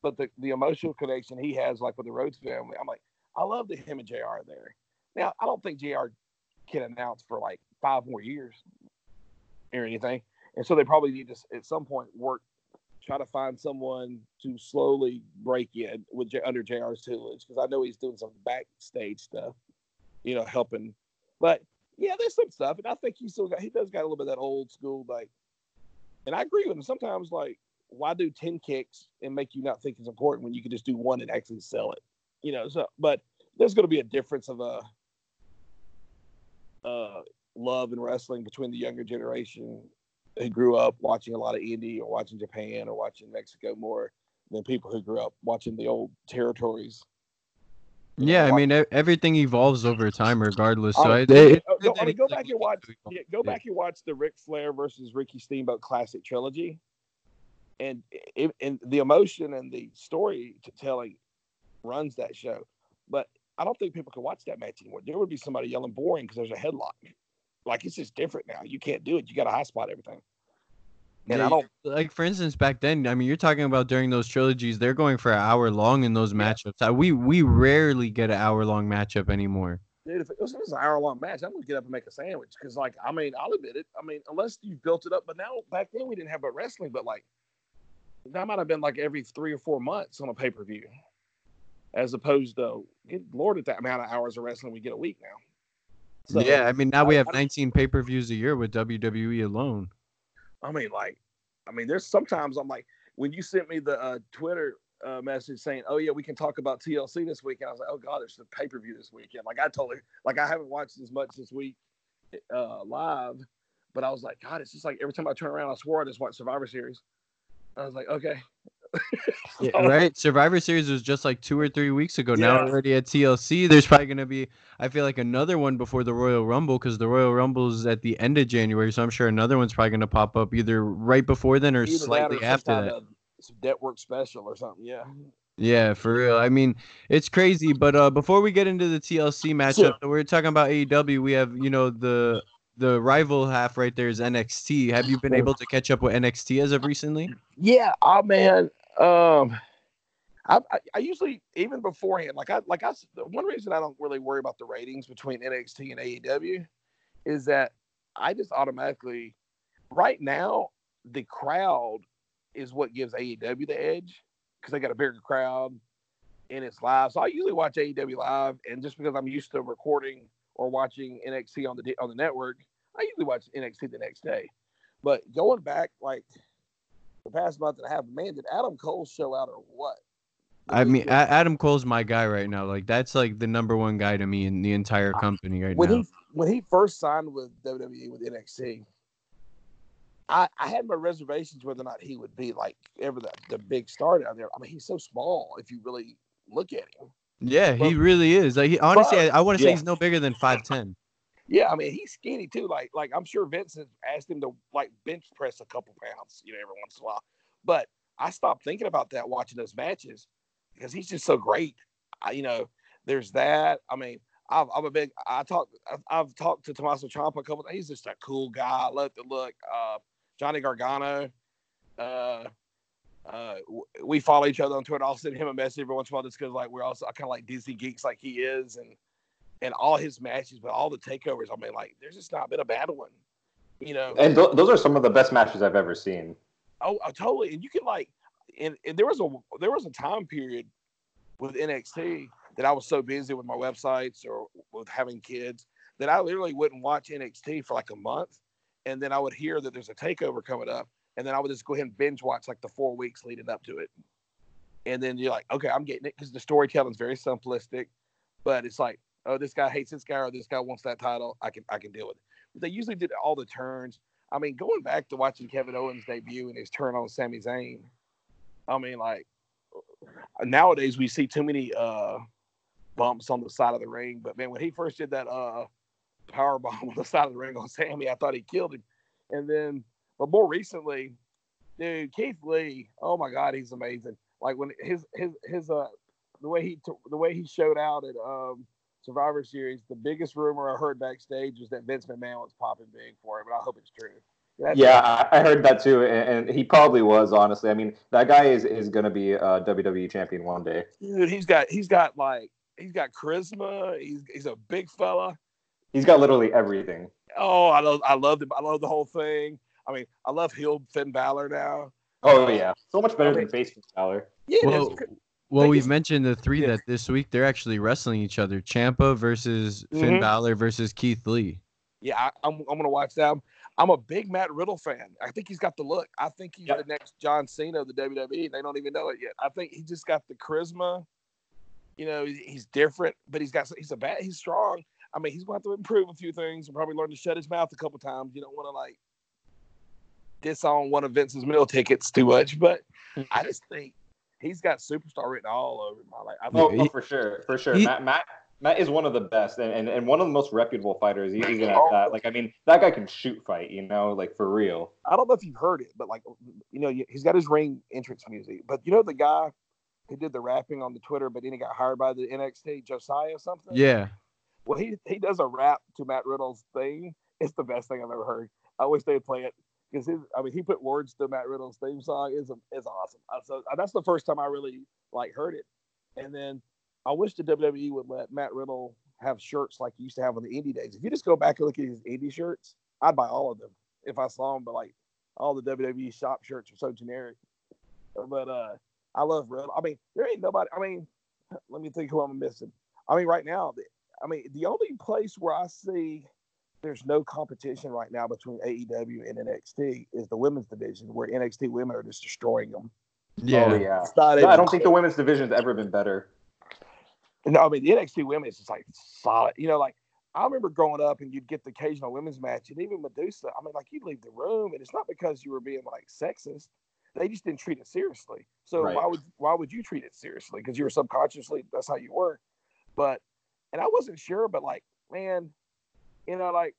C: But the, the emotional connection he has, like with the Rhodes family, I'm like, I love that him and JR there. Now, I don't think JR can announce for like five more years or anything. And so they probably need to at some point work, try to find someone to slowly break in with under JR's tutelage because I know he's doing some backstage stuff, you know, helping. But yeah, there's some stuff, and I think he still got he does got a little bit of that old school like. And I agree with him. Sometimes like, why do ten kicks and make you not think it's important when you can just do one and actually sell it? You know. So, but there's going to be a difference of a uh, uh, love and wrestling between the younger generation who grew up watching a lot of indie or watching Japan or watching Mexico more than people who grew up watching the old territories
A: yeah, I mean everything evolves over time, regardless. Oh, so I,
C: go, oh, I mean, go back and watch. Yeah, go back and watch the Ric Flair versus Ricky Steamboat Classic trilogy, and and the emotion and the story storytelling runs that show. But I don't think people can watch that match anymore. There would be somebody yelling boring because there's a headlock. Like it's just different now. You can't do it. You got to high spot everything.
A: And yeah, I don't like, for instance, back then. I mean, you're talking about during those trilogies, they're going for an hour long in those matchups. We we rarely get an hour long matchup anymore.
C: Dude, if it was, was an hour long match, I'm gonna get up and make a sandwich because, like, I mean, I'll admit it. I mean, unless you built it up, but now back then we didn't have a wrestling, but like that might have been like every three or four months on a pay per view, as opposed to good lord at that amount of hours of wrestling we get a week now.
A: So, yeah, I mean, now we have 19 pay per views a year with WWE alone.
C: I mean, like, I mean, there's sometimes I'm like, when you sent me the uh, Twitter uh, message saying, "Oh yeah, we can talk about TLC this weekend," I was like, "Oh god, there's the pay per view this weekend." Like I totally, like I haven't watched as much this week uh, live, but I was like, God, it's just like every time I turn around, I swore I just watched Survivor Series. I was like, okay,
A: yeah, right. Survivor Series was just like two or three weeks ago. Yeah. Now already at TLC. There's probably gonna be, I feel like another one before the Royal Rumble because the Royal Rumble is at the end of January. So I'm sure another one's probably gonna pop up either right before then or either slightly that or after that.
C: Some network special or something. Yeah.
A: Yeah, for real. I mean, it's crazy. But uh, before we get into the TLC matchup, we're talking about AEW. We have, you know, the the rival half right there is NXT. Have you been able to catch up with NXT as of recently?
C: Yeah, oh man, um, I, I, I, usually even beforehand, like I like I one reason I don't really worry about the ratings between NXT and AEW is that I just automatically right now the crowd is what gives AEW the edge because they got a bigger crowd and it's live. So I usually watch AEW live, and just because I'm used to recording or watching NXT on the on the network, I usually watch NXT the next day. But going back like the past month and a half. Man, did Adam Cole show out or what?
A: I mean, Adam Cole's my guy right now. Like that's like the number one guy to me in the entire company right
C: when
A: now.
C: He, when he first signed with WWE with NXT, I, I had my reservations whether or not he would be like ever the, the big star down there. I mean, he's so small if you really look at him.
A: Yeah, but, he really is. Like he, honestly, but, I, I want to say yeah. he's no bigger than five ten.
C: Yeah, I mean he's skinny too. Like like I'm sure Vincent asked him to like bench press a couple pounds, you know, every once in a while. But I stopped thinking about that watching those matches because he's just so great. I, you know, there's that. I mean, I've, I'm a big. I talk. I've, I've talked to Tommaso Ciampa a couple. He's just a cool guy. I love to look. Uh, Johnny Gargano. Uh, uh, we follow each other on Twitter. I'll send him a message every once in a while just because like we're also I kind of like Disney geeks like he is, and and all his matches, but all the takeovers. I mean, like, there's just not been a bad one, you know.
B: And th- those are some of the best matches I've ever seen.
C: Oh, oh totally. And you can like, and, and there was a there was a time period with NXT that I was so busy with my websites or with having kids that I literally wouldn't watch NXT for like a month, and then I would hear that there's a takeover coming up, and then I would just go ahead and binge watch like the four weeks leading up to it. And then you're like, okay, I'm getting it because the storytelling is very simplistic, but it's like oh, this guy hates this guy or this guy wants that title, I can I can deal with it. They usually did all the turns. I mean, going back to watching Kevin Owens debut and his turn on Sami Zayn, I mean, like nowadays we see too many uh bumps on the side of the ring. But man, when he first did that uh power bomb on the side of the ring on Sami, I thought he killed him. And then, but more recently, dude, Keith Lee, oh my God, he's amazing. Like when his his his uh the way he t- the way he showed out at um Survivor Series, the biggest rumor I heard backstage was that Vince McMahon was popping big for him, but I hope it's true.
B: That's yeah, I heard that too, and, he probably was. Honestly, I mean, that guy is is going to be a WWE champion one day.
C: Dude, he's got he's got like he's got charisma. He's he's a big fella.
B: He's got literally everything.
C: Oh, I love I love him. I love the whole thing. I mean, I love heel Finn Balor now.
B: Oh yeah, so much better I mean, than face Finn Balor.
A: Yeah. Well, well we've mentioned the three yeah. that this week they're actually wrestling each other: Ciampa versus mm-hmm. Finn Balor versus Keith Lee.
C: Yeah, I, am I'm, I'm gonna watch that. I'm a big Matt Riddle fan. I think he's got the look. I think he's yep. the next John Cena of the WWE. They don't even know it yet. I think he just got the charisma. You know, he's different, but he's got he's a bad he's strong. I mean, he's going to have to improve a few things and probably learn to shut his mouth a couple times. You don't want to like disown one of Vince's meal tickets too much, but I just think he's got superstar written all over him. Like, I oh,
B: think, oh, oh, for sure, for sure. He, Matt, Matt, Matt is one of the best and, and, and one of the most reputable fighters. Even at oh. that, like I mean, that guy can shoot fight. You know, like for real.
C: I don't know if you've heard it, but like you know, he's got his ring entrance music. But you know the guy who did the rapping on the Twitter, but then he got hired by the NXT, Josiah something.
A: Yeah.
C: Well, he he does a rap to Matt Riddle's thing. It's the best thing I've ever heard. I wish they'd play it because. I mean, he put words to Matt Riddle's theme song. is is awesome. So that's the first time I really like heard it. And then I wish the WWE would let Matt Riddle have shirts like he used to have on the indie days. If you just go back and look at his indie shirts, I'd buy all of them if I saw them. But like all the WWE shop shirts are so generic. But uh, I love Riddle. I mean, there ain't nobody. I mean, let me think who I'm missing. I mean, right now, I mean, the only place where I see there's no competition right now between AEW and NXT is the women's division, where NXT women are just destroying them.
B: Yeah, oh, yeah. No, I don't think the women's division's ever been better.
C: No, I mean the NXT women is just like solid. You know, like I remember growing up and you'd get the occasional women's match, and even Medusa. I mean, like you'd leave the room, and it's not because you were being like sexist. They just didn't treat it seriously. So right. why would why would you treat it seriously? Because you were subconsciously that's how you were. But and I wasn't sure, but like, man, you know, like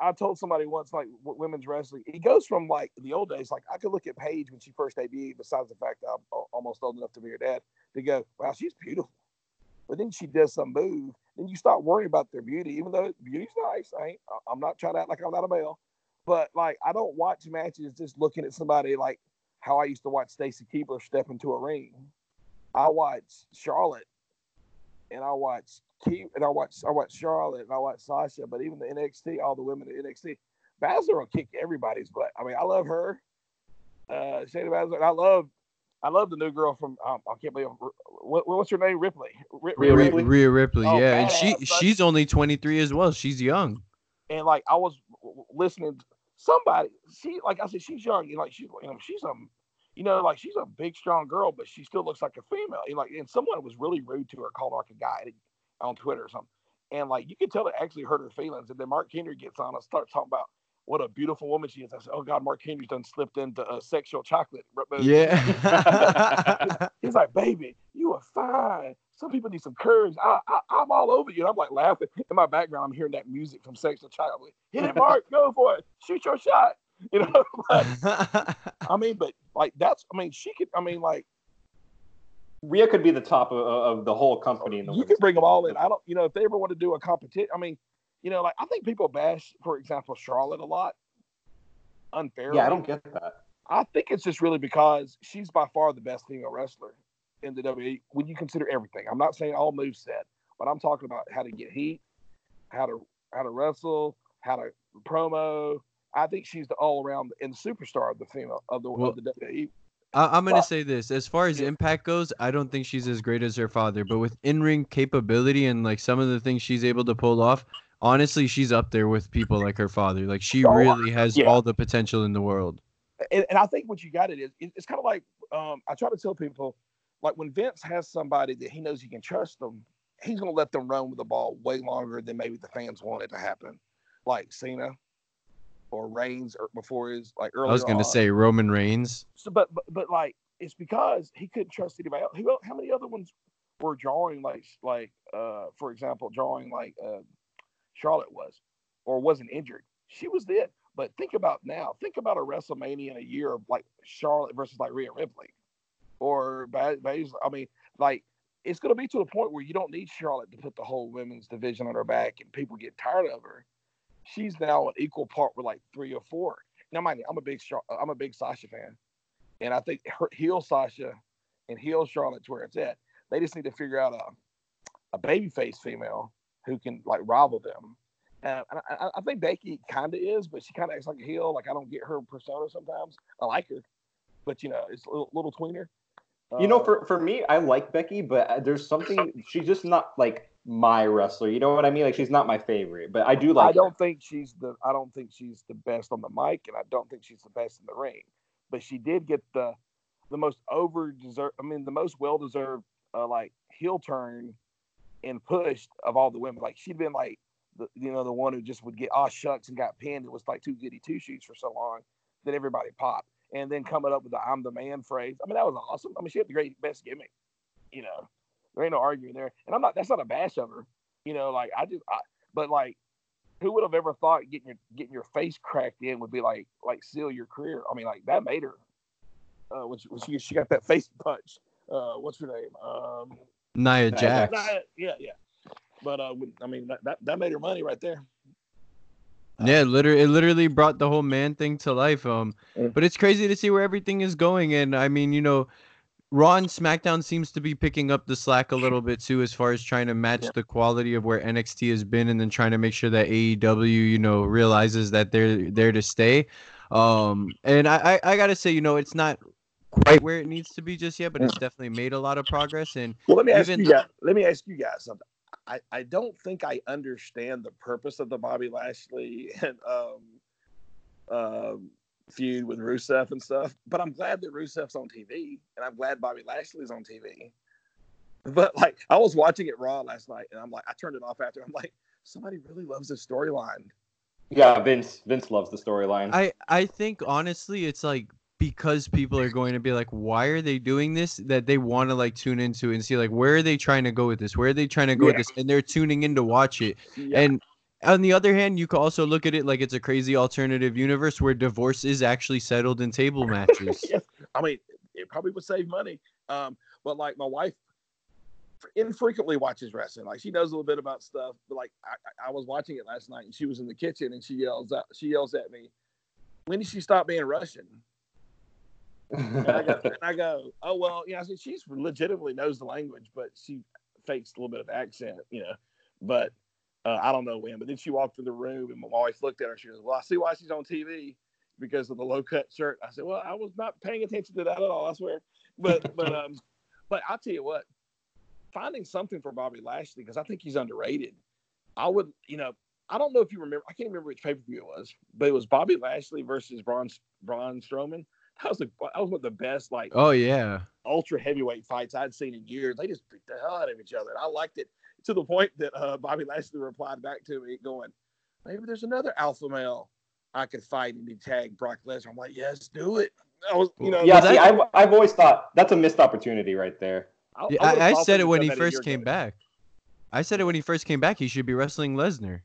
C: I told somebody once, like women's wrestling, it goes from like the old days. Like I could look at Paige when she first debuted, besides the fact I'm almost old enough to be her dad, to go, wow, she's beautiful. But then she does some move, then you start worrying about their beauty, even though beauty's nice. I ain't, I'm not trying to act like I'm not a male, but like I don't watch matches just looking at somebody like how I used to watch Stacy Keibler step into a ring. I watch Charlotte and I watch Keith and I watch I watch Charlotte and I watch Sasha, but even the NXT, all the women in NXT, Baszler will kick everybody's butt. I mean, I love her, uh, Shayna Baszler, and I love I love the new girl from um, I can't believe what, what's her name Ripley
A: Rhea Ripley, Rhea Ripley oh, yeah, and she she's only 23 as well. She's young.
C: And like I was listening, somebody she like I said she's young. You know, like she's you know she's um you know like she's a big strong girl, but she still looks like a female. And like and someone was really rude to her, called her like a guy on Twitter or something. And like you could tell it actually hurt her feelings. And then Mark Henry gets on and starts talking about what a beautiful woman she is. I said, oh God, Mark Henry's done slipped into a sexual chocolate.
A: Yeah.
C: He's like, baby, you are fine. Some people need some courage. I, I, am all over you. And I'm like laughing. In my background, I'm hearing that music from Sexual Chocolate. Hit it, Mark. Go for it. Shoot your shot. You know, I mean, but like that's, I mean, she could, I mean, like,
B: Rhea could be the top of, of the whole company. In the
C: you could bring them all in. I don't, you know, if they ever want to do a competition, I mean, you know, like I think people bash, for example, Charlotte a lot unfairly.
B: Yeah, I don't get that.
C: I think it's just really because she's by far the best female wrestler in the WWE when you consider everything. I'm not saying all moves set, but I'm talking about how to get heat, how to how to wrestle, how to promo. I think she's the all around and superstar of the female of the, well, of the WWE.
A: I, am gonna say this: as far as impact goes, I don't think she's as great as her father, but with in-ring capability and like some of the things she's able to pull off, honestly, she's up there with people like her father. Like she really has yeah. all the potential in the world.
C: And, and I think what you got it is it's kind of like um, I try to tell people, like when Vince has somebody that he knows he can trust them, he's going to let them run with the ball way longer than maybe the fans want it to happen, like Cena or Reigns or before his like earlier. I
A: was going to say Roman Reigns.
C: So, but, but but like it's because he couldn't trust anybody else. how many other ones were drawing like like uh for example drawing like uh Charlotte was, or wasn't injured. She was dead. But think about now. Think about a WrestleMania in a year of like Charlotte versus like Rhea Ripley, or I mean, like it's going to be to the point where you don't need Charlotte to put the whole women's division on her back and people get tired of her. She's now an equal part with like three or four. now mind you, I'm a big I'm a big Sasha fan, and I think her, heel Sasha and heel Charlotte's where it's at. They just need to figure out a a babyface female who can like rival them. Uh, I, I, think Becky kind of is, but she kind of acts like a heel. Like I don't get her persona sometimes. I like her, but you know, it's a little, little tweener.
B: You know, uh, for for me, I like Becky, but uh, there's something she's just not like my wrestler. You know what I mean? Like she's not my favorite, but I do like.
C: I don't her. think she's the. I don't think she's the best on the mic, and I don't think she's the best in the ring. But she did get the the most over deserved. I mean, the most well deserved uh, like heel turn and pushed of all the women. Like she'd been like the you know the one who just would get oh shucks and got pinned. It was like too goody two shoes for so long that everybody popped and then coming up with the "I'm the man" phrase. I mean, that was awesome. I mean, she had the great best gimmick. You know, there ain't no arguing there. And I'm not. That's not a bash of her. You know, like I just. I, but like, who would have ever thought getting your getting your face cracked in would be like like seal your career? I mean, like that made her. Uh, when she, when she, she got that face punch. Uh, what's her name? Um,
A: Nia Jax.
C: Nia, yeah, yeah. But uh, I mean, that, that that made her money right there.
A: Yeah, literally, it literally brought the whole man thing to life. Um, mm. but it's crazy to see where everything is going. And I mean, you know, Raw and SmackDown seems to be picking up the slack a little bit too, as far as trying to match yeah. the quality of where NXT has been, and then trying to make sure that AEW, you know, realizes that they're there to stay. Um, and I, I, I gotta say, you know, it's not quite where it needs to be just yet, but it's definitely made a lot of progress. And
C: well, let me ask you guys. Let me ask you guys something. I, I don't think I understand the purpose of the Bobby Lashley and um, um, feud with Rusev and stuff, but I'm glad that Rusev's on TV, and I'm glad Bobby Lashley's on TV. But like, I was watching it Raw last night, and I'm like, I turned it off after. I'm like, somebody really loves this storyline.
B: Yeah, Vince. Vince loves the storyline.
A: I I think honestly, it's like because people are going to be like, why are they doing this? That they want to like tune into and see like where are they trying to go with this? Where are they trying to go yeah. with this? And they're tuning in to watch it. Yeah. And on the other hand, you can also look at it like it's a crazy alternative universe where divorce is actually settled in table matches.
C: yeah. I mean, it probably would save money. Um, but like my wife infrequently watches wrestling. Like she knows a little bit about stuff, but like I, I was watching it last night and she was in the kitchen and she yells out, she yells at me, when did she stop being Russian? and, I go, and I go, oh well, you know, I said she's legitimately knows the language, but she fakes a little bit of accent, you know. But uh, I don't know when. But then she walked through the room, and my wife looked at her. She goes, "Well, I see why she's on TV because of the low cut shirt." I said, "Well, I was not paying attention to that at all. I swear." But but um, but I'll tell you what, finding something for Bobby Lashley because I think he's underrated. I would, you know, I don't know if you remember. I can't remember which pay per view it was, but it was Bobby Lashley versus Braun Braun Strowman that was a, that was one of the best like
A: oh yeah
C: ultra heavyweight fights I'd seen in years. They just beat the hell out of each other. And I liked it to the point that uh, Bobby Lashley replied back to me going, maybe there's another alpha male I could fight and he tagged Brock Lesnar. I'm like, yes, do it. I was, you know,
B: yeah. See, I've, I've always thought that's a missed opportunity right there.
A: I, yeah, I, I said it when he first came ago. back. I said it when he first came back. He should be wrestling Lesnar.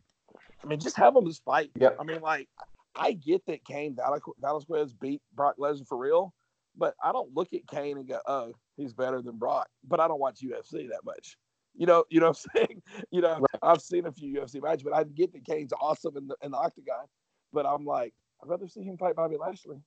C: I mean, just have him just fight. Yeah. I mean, like I get that Cain Velasquez beat Brock Lesnar for real, but I don't look at Cain and go, "Oh, he's better than Brock." But I don't watch UFC that much. You know, you know what I'm saying? You know, right. I've seen a few UFC matches, but I get that Cain's awesome in the in the octagon. But I'm like, I'd rather see him fight Bobby Lashley,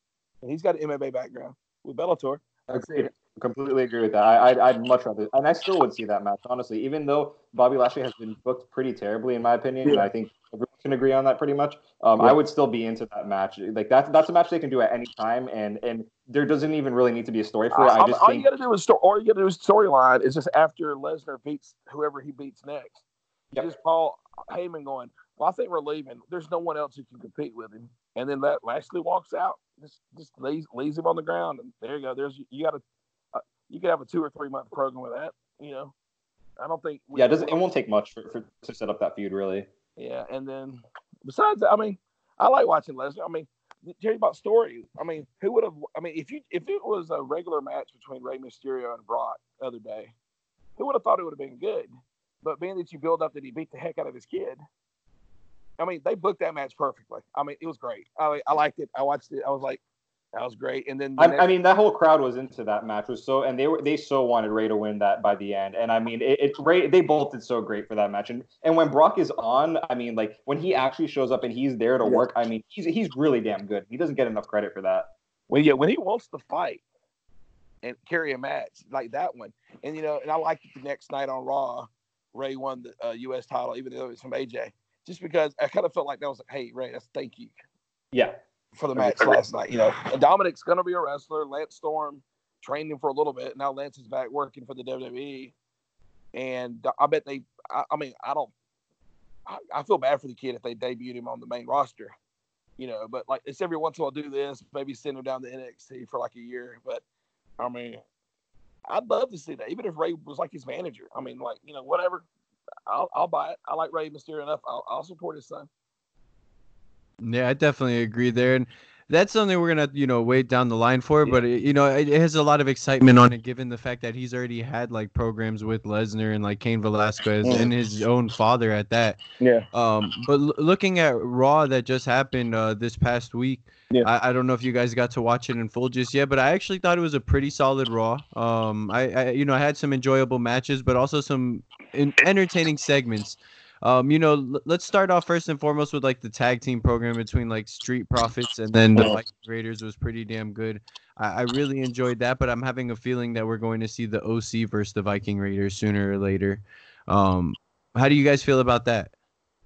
C: and he's got an MMA background with Bellator.
B: Agreed. Completely agree with that. I, I'd, I'd much rather, and I still would see that match honestly, even though Bobby Lashley has been booked pretty terribly in my opinion. Yeah. And I think everyone can agree on that pretty much. Um, yeah. I would still be into that match. Like that's that's a match they can do at any time, and and there doesn't even really need to be a story for it. I just
C: all
B: think...
C: you got to do is story. All you got to do is storyline. Is just after Lesnar beats whoever he beats next. Yep. Just Paul Heyman going. Well, I think we're leaving. There's no one else who can compete with him. And then that Lashley walks out, just just leaves, leaves him on the ground, and there you go. There's you got to uh, you could have a two or three month program with that. You know, I don't think.
B: Yeah, it doesn't. It won't take much for, for to set up that feud, really.
C: Yeah, and then besides that, I mean, I like watching Lesnar. I mean, tell you about story. I mean, who would have? I mean, if you if it was a regular match between Rey Mysterio and Brock the other day, who would have thought it would have been good? But being that you build up that he beat the heck out of his kid, I mean, they booked that match perfectly. I mean, it was great. I I liked it. I watched it. I was like, That was great. And then
B: I, I, mean, that whole crowd was into that match. Was so, and they were they so wanted Rey to win that by the end. And I mean, it, it Rey they both did so great for that match. And and when Brock is on, I mean, like when he actually shows up and he's there to yeah. work, I mean, he's he's really damn good. He doesn't get enough credit for that.
C: When yeah, when he wants to fight and carry a match like that one, and you know, and I liked the next night on Raw, Rey won the uh, U.S. title, even though it was from AJ, just because I kind of felt like that was like, hey Rey, that's thank you.
B: Yeah
C: for the match last night. You know, Dominic's going to be a wrestler. Lance Storm trained him for a little bit. Now Lance is back working for the WWE, and I bet they. I, I mean, I don't. I, I, feel bad for the kid if they debuted him on the main roster. You know, but like it's every once in a while do this, maybe send him down to NXT for like a year. But I mean, I'd love to see that, even if Rey was like his manager. I mean, like you know, whatever. I'll, I'll buy it. I like Rey Mysterio enough. I'll, I'll support his son.
A: Yeah, I definitely agree there. And that's something we're gonna you know wait down the line for. Yeah. But it, you know, it, it, has a lot of excitement on it, given the fact that he's already had like programs with Lesnar and like Cain Velasquez mm. and his own father at that.
C: Yeah.
A: Um, but l- looking at Raw that just happened uh, this past week. Yeah. I, I don't know if you guys got to watch it in full just yet, but I actually thought it was a pretty solid Raw. Um, I, I you know I had some enjoyable matches, but also some in- entertaining segments. Um, you know, l- let's start off first and foremost with like the tag team program between like Street Profits and then the Viking Raiders was pretty damn good. I-, I really enjoyed that, but I'm having a feeling that we're going to see the OC versus the Viking Raiders sooner or later. Um, how do you guys feel about that?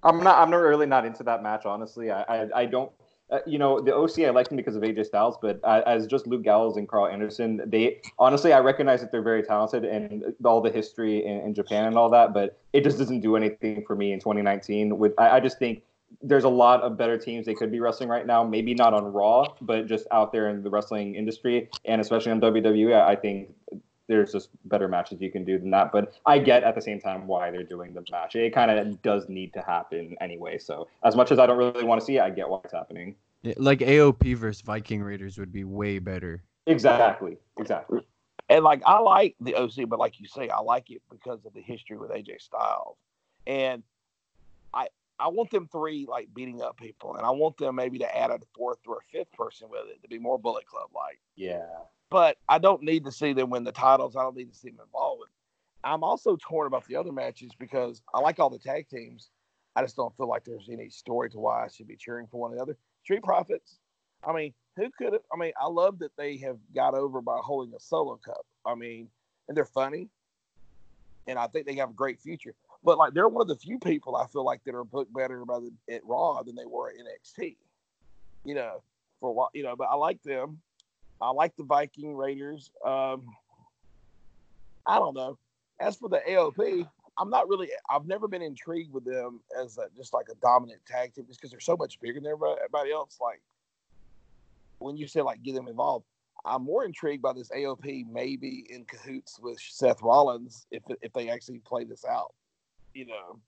B: I'm not. I'm not really not into that match, honestly. I, I, I don't uh, you know, the OC, I like them because of AJ Styles, but uh, as just Luke Gallows and Carl Anderson, they honestly, I recognize that they're very talented and all the history in, in, Japan and all that, but it just doesn't do anything for me in 2019. With I, I, just think there's a lot of better teams they could be wrestling right now. Maybe not on Raw, but just out there in the wrestling industry and especially on WWE. I think there's just better matches you can do than that. But I get at the same time why they're doing the match. It kind of does need to happen anyway. So as much as I don't really want to see it, I get why it's happening.
A: Yeah, like AOP versus Viking Raiders would be way better.
B: Exactly. Exactly.
C: And like I like the OC, but like you say, I like it because of the history with AJ Styles. And I I want them three like beating up people, and I want them maybe to add a fourth or a fifth person with it to be more Bullet Club like.
B: Yeah.
C: But I don't need to see them win the titles. I don't need to see them involved with. I'm also torn about the other matches because I like all the tag teams. I just don't feel like there's any story to why I should be cheering for one another. Street Profits. I mean, who could have? I mean, I love that they have got over by holding a solo cup. I mean, and they're funny, and I think they have a great future. But like, they're one of the few people I feel like that are booked better by the, at Raw than they were at NXT. You know, for a while, you know. But I like them. I like the Viking Raiders. Um, I don't know. As for the AOP, I'm not really. I've never been intrigued with them as a, just like a dominant tag team, just because they're so much bigger than everybody else. Like when you say like get them involved, I'm more intrigued by this AOP maybe in cahoots with Seth Rollins if if they actually play this out. You know.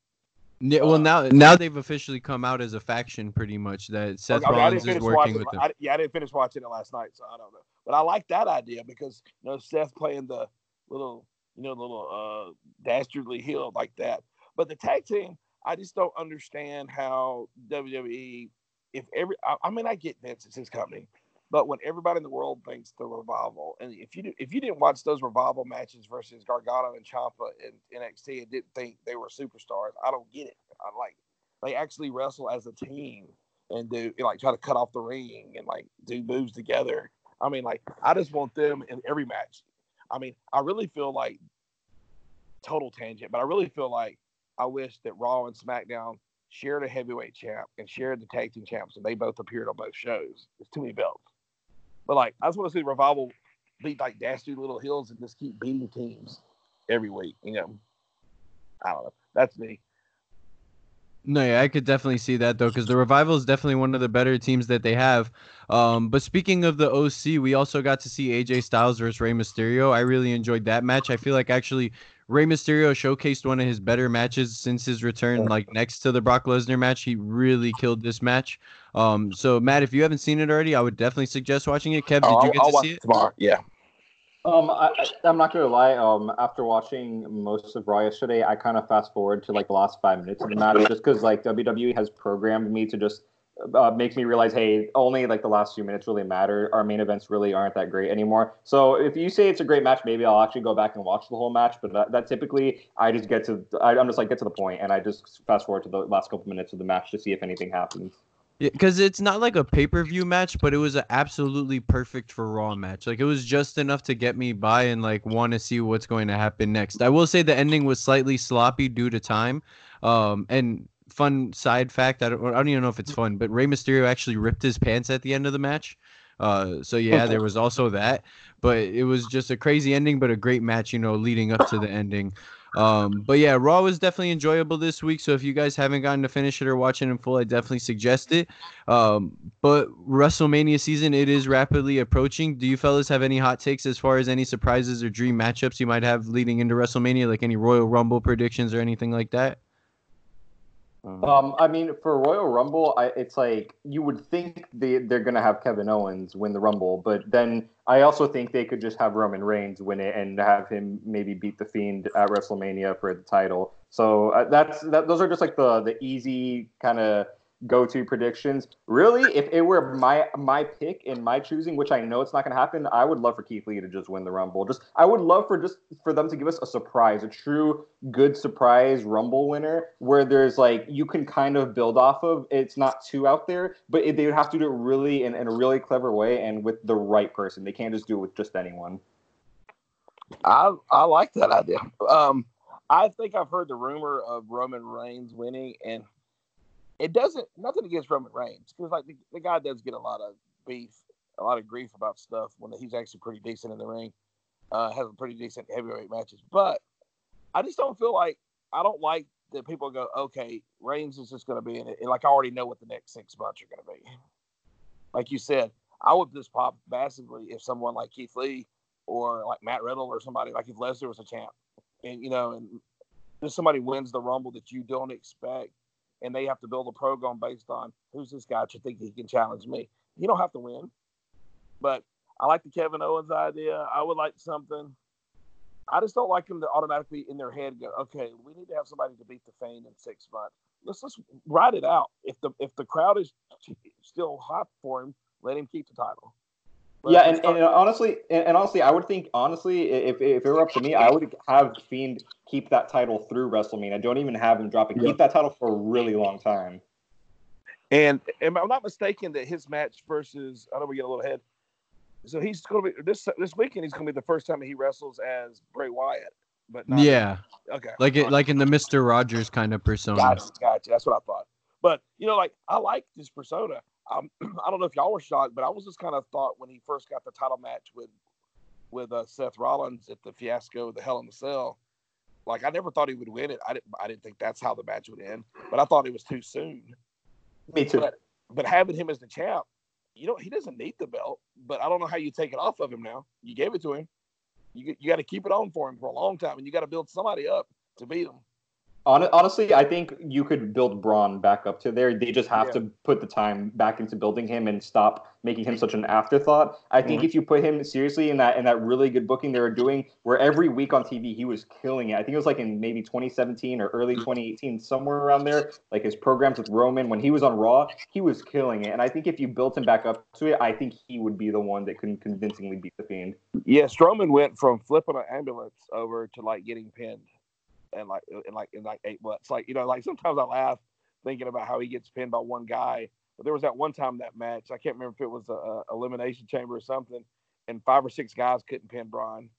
A: Yeah, well, uh, now now they've officially come out as a faction, pretty much. That Seth okay, Rollins is working with them.
C: I, yeah, I didn't finish watching it last night, so I don't know. But I like that idea because you know Seth playing the little, you know, little uh, dastardly heel like that. But the tag team, I just don't understand how WWE. If every, I, I mean, I get Vince; it's his company, but when everybody in the world thinks the revival, and if you if you didn't watch those revival matches versus Gargano and Ciampa in NXT and didn't think they were superstars, I don't get it. I like they actually wrestle as a team and do like try to cut off the ring and like do moves together. I mean, like I just want them in every match. I mean, I really feel like total tangent, but I really feel like I wish that Raw and SmackDown shared a heavyweight champ and shared the tag team champs, and they both appeared on both shows. It's too many belts. But like, I just want to see Revival beat like dastardly little hills and just keep beating teams every week. You know, I don't know. That's me.
A: No, yeah, I could definitely see that though, because the revival is definitely one of the better teams that they have. Um, but speaking of the OC, we also got to see AJ Styles versus Rey Mysterio. I really enjoyed that match. I feel like actually Rey Mysterio showcased one of his better matches since his return, like next to the Brock Lesnar match. He really killed this match. Um, so Matt, if you haven't seen it already, I would definitely suggest watching it. Kev, did oh, you get I'll, to I'll see it?
C: Tomorrow. Yeah.
B: Um, I, am not gonna lie. Um, after watching most of Raw yesterday, I kind of fast forward to like the last five minutes of the match, just because like WWE has programmed me to just uh, makes me realize, hey, only like the last few minutes really matter. Our main events really aren't that great anymore. So if you say it's a great match, maybe I'll actually go back and watch the whole match. But that, that typically, I just get to, I, I'm just like get to the point, and I just fast forward to the last couple minutes of the match to see if anything happens.
A: because it's not like a pay per view match, but it was an absolutely perfect for Raw match. Like it was just enough to get me by and like want to see what's going to happen next. I will say the ending was slightly sloppy due to time. Um, and fun side fact, I don't, I don't even know if it's fun, but Rey Mysterio actually ripped his pants at the end of the match. Uh, so yeah, there was also that, but it was just a crazy ending, but a great match, you know, leading up to the ending. Um, but yeah, Raw was definitely enjoyable this week. So if you guys haven't gotten to finish it or watch it in full, I definitely suggest it. Um, but WrestleMania season, it is rapidly approaching. Do you fellas have any hot takes as far as any surprises or dream matchups you might have leading into WrestleMania, like any Royal Rumble predictions or anything like that?
B: Um, I mean, for Royal Rumble, I, it's like you would think they they're gonna have Kevin Owens win the Rumble, but then I also think they could just have Roman Reigns win it and have him maybe beat the Fiend at WrestleMania for the title. So uh, that's that. Those are just like the the easy kind of go-to predictions. Really, if it were my my pick and my choosing, which I know it's not going to happen, I would love for Keith Lee to just win the Rumble. Just I would love for just for them to give us a surprise, a true good surprise Rumble winner, where there's like you can kind of build off of. It's not too out there, but it, they would have to do it really in, in a really clever way and with the right person. They can't just do it with just anyone.
C: I I like that idea. Um, I think I've heard the rumor of Roman Reigns winning, and it doesn't nothing against Roman Reigns because like the, the, guy does get a lot of beef, a lot of grief about stuff when he's actually pretty decent in the ring, uh, has a pretty decent heavyweight matches. But I just don't feel like I don't like that people go, okay, Reigns is just going to be in it. And like I already know what the next six months are going to be. Like you said, I would just pop massively if someone like Keith Lee or like Matt Riddle or somebody like if Lesnar was a champ, and you know, and just somebody wins the Rumble that you don't expect and they have to build a program based on who's this guy to think he can challenge me. You don't have to win, but I like the Kevin Owens idea. I would like something. I just don't like them to automatically in their head go, okay, we need to have somebody to beat the Fiend in six months. Let's just ride it out. If the if the crowd is still hot for him, let him keep the title.
B: But yeah, and, and honestly, and, and, honestly, I would think honestly, if, if it were up to me, I would have Fiend keep that title through WrestleMania. Don't even have him drop it. Keep that title for a really long time.
C: And am I not mistaken that his match versus I don't know we get a little ahead. So he's going to be this this weekend. He's going to be the first time he wrestles as Bray Wyatt. But
A: yeah,
C: okay,
A: like it like in the Mister Rogers kind of persona.
C: Gotcha, gotcha. That's what I thought. But you know, like I like this persona. Um, I don't know if y'all were shocked, but I was just kind of thought when he first got the title match with with uh, Seth Rollins at the fiasco, the Hell in the Cell. Like I never thought he would win it. I didn't. I didn't think that's how the match would end. But I thought it was too soon.
B: Me too.
C: But, but having him as the champ, you know, he doesn't need the belt. But I don't know how you take it off of him now. You gave it to him. You you got to keep it on for him for a long time, and you got to build somebody up to beat him.
B: Honestly, I think you could build Braun back up to there. They just have yeah. to put the time back into building him and stop making him such an afterthought. I think mm-hmm. if you put him seriously in that in that really good booking they were doing, where every week on TV he was killing it. I think it was like in maybe 2017 or early mm-hmm. 2018, somewhere around there. Like his programs with Roman when he was on Raw, he was killing it. And I think if you built him back up to it, I think he would be the one that could convincingly beat the Fiend.
C: Yeah, Strowman went from flipping an ambulance over to like getting pinned and like uh, in like in like eight months. Like you know, like sometimes I laugh thinking about how he gets pinned by one guy. But there was that one time that match. I can't remember if it was a, a elimination chamber or something, and five or six guys couldn't pin Braun.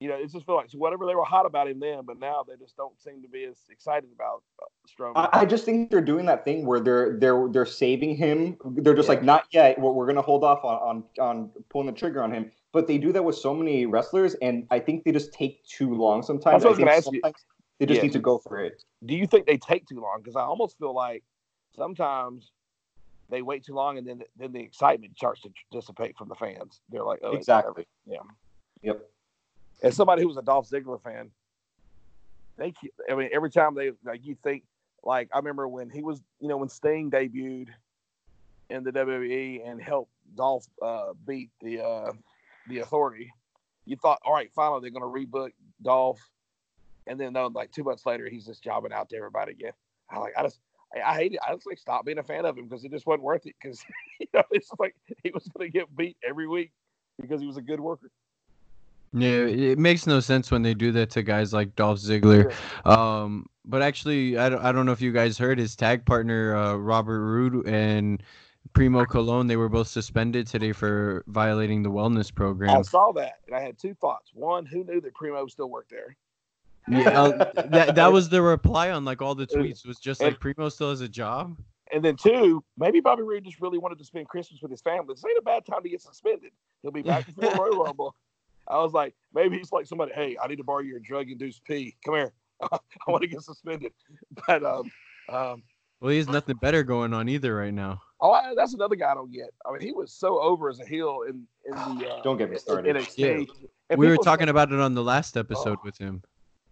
C: You know, it just feel like so whatever they were hot about him then, but now they just don't seem to be as excited about uh, Strowman.
B: I, I just think they're doing that thing where they're they're they're saving him. They're just yeah. like not yet. We're, we're gonna hold off on, on on pulling the trigger on him but they do that with so many wrestlers, and I think they just take too long sometimes.
C: I, I think
B: sometimes they just yeah. need to go for it.
C: Do you think they take too long? Because I almost feel like sometimes they wait too long, and then then the excitement starts to dissipate from the fans. They're like, oh,
B: exactly,
C: yeah,
B: yep.
C: As somebody who was a Dolph Ziggler fan, they, I mean, every time they like, you think like I remember when he was, you know, when Sting debuted in the WWE and helped Dolph uh, beat the uh, the authority, you thought, all right, finally they're going to rebook Dolph, and then no, like two months later, he's just jobbing out to everybody again. I like, I just, I hate it. I just like, stop being a fan of him because it just wasn't worth it. Because you know, it's like he was going to get beat every week because he was a good worker.
A: Yeah, it makes no sense when they do that to guys like Dolph Ziggler. Um, but actually, I don't, I don't know if you guys heard his tag partner uh, Robert Roode and Primo Colón. They were both suspended today for violating the wellness program.
C: I saw that and I had two thoughts. One, who knew that Primo still worked there?
A: Yeah, uh, that that was the reply on like all the tweets was just like Primo still has a job.
C: And then two, maybe Bobby Roode just really wanted to spend Christmas with his family. This ain't a bad time to get suspended. He'll be back before Royal Rumble. I was like, maybe he's like somebody, hey, I need to borrow your drug induced pee. Come here. I want to get suspended. But um um
A: Well, he has nothing better going on either right now.
C: oh I, that's another guy I don't get. I mean, he was so over as a heel in, in the uh,
B: Don't get me started.
C: in
B: started.
C: NXT.
A: Yeah.
C: And
A: we were talking
C: said-
A: about it on the last episode
C: Oh.
A: with him.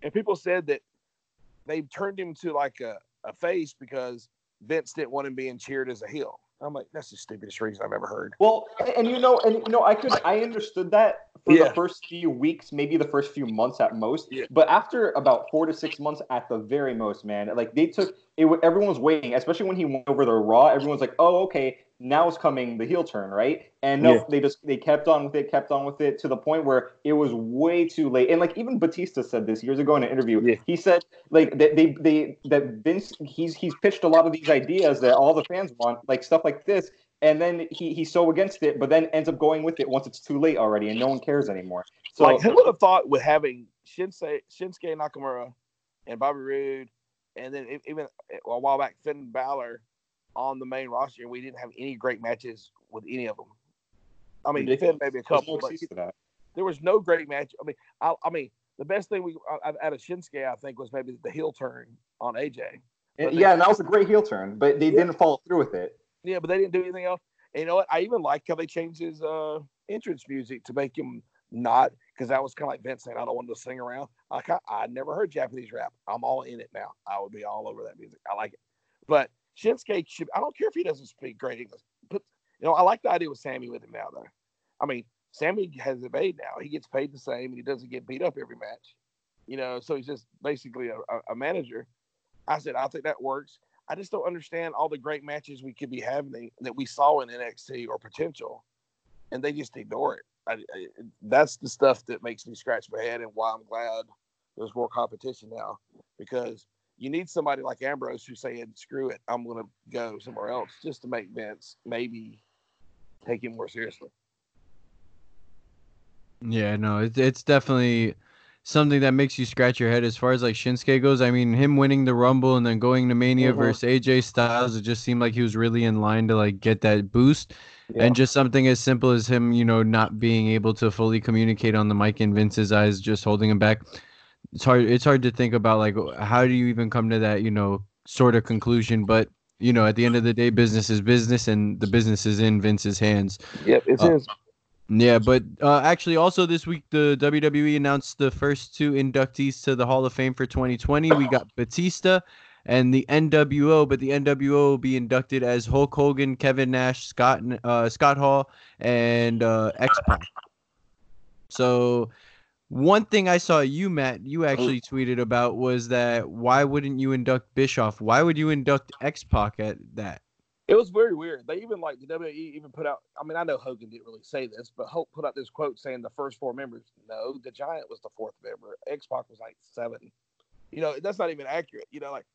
C: and people said that they turned him to like a, a face because Vince didn't want him being cheered as a heel. I'm like, that's the stupidest reason I've ever heard.
B: Well, and, you know, and you know, I could, I understood that for
C: Yeah.
B: the first few weeks, maybe the first few months at most.
C: Yeah.
B: But after about four to six months at the very most, man, like they took it. Everyone was waiting, especially when he went over the Raw. Everyone's like, "Oh, okay, now is coming the heel turn, right?" And no,
C: Yeah.
B: they just they kept on with it, kept on with it to the point where it was way too late. And like even Batista said this years ago in an interview.
C: Yeah.
B: He said like that they they that Vince he's he's pitched a lot of these ideas that all the fans want, like stuff like this and then he he's so against it, but then ends up going with it once it's too late already, and no one cares anymore. So
C: like, who would have thought with having Shinsuke, Shinsuke Nakamura and Bobby Roode, and then even a while back Finn Balor on the main roster, and we didn't have any great matches with any of them. I mean,
B: Ridiculous.
C: Maybe a couple,
B: no
C: but
B: excuse for that.
C: there was no great match. I mean, I, I mean, the best thing we out of Shinsuke, I think, was maybe the heel turn on AJ.
B: And-
C: but they-
B: yeah, and that was a great heel turn, but they
C: Yeah.
B: didn't follow through with it.
C: Yeah, but they didn't do anything else. And you know what? I even like how they changed his uh, entrance music to make him not because that was kind of like Vince saying, "I don't want to sing around." Like I, I never heard Japanese rap. I'm all in it now. I would be all over that music. I like it. But Shinsuke should. I don't care if he doesn't speak great English. But you know, I like the idea with Sammy with him now, though. I mean, Sammy has it made now. He gets paid the same, and he doesn't get beat up every match. You know, so he's just basically a, a, a manager. I said, I think that works. I just don't understand all the great matches we could be having that we saw in NXT or potential, and they just ignore it. I, I, that's the stuff that makes me scratch my head, and why I'm glad there's more competition now because you need somebody like Ambrose who's saying, "Screw it, I'm going to go somewhere else," just to make Vince maybe take him more seriously.
A: Yeah, no, it's it's definitely something that makes you scratch your head as far as like Shinsuke goes. I mean, him winning the Rumble and then going to Mania
C: Mhm.
A: versus AJ Styles, it just seemed like he was really in line to like get that boost.
C: Yeah.
A: And just something as simple as him, you know, not being able to fully communicate on the mic in Vince's eyes, just holding him back. It's hard. It's hard to think about like how do you even come to that, you know, sort of conclusion. But you know, at the end of the day, business is business, and the business is in Vince's hands.
C: Yep, it's
A: Uh,
C: his.
A: Yeah, but uh, actually, also this week, the WWE announced the first two inductees to the Hall of Fame for 2020. We got Batista and the NWO, but the NWO will be inducted as Hulk Hogan, Kevin Nash, Scott uh, Scott Hall, and uh, X Pac. So, one thing I saw you, Matt, you actually tweeted about was that why wouldn't you induct Bischoff? Why would you induct X Pac at that?
C: It was very weird. They even like the WWE even put out. I mean, I know Hogan didn't really say this, but Hulk put out this quote saying the first four members. No, the Giant was the fourth member. X Pac was like seven. You know, that's not even accurate. You know, like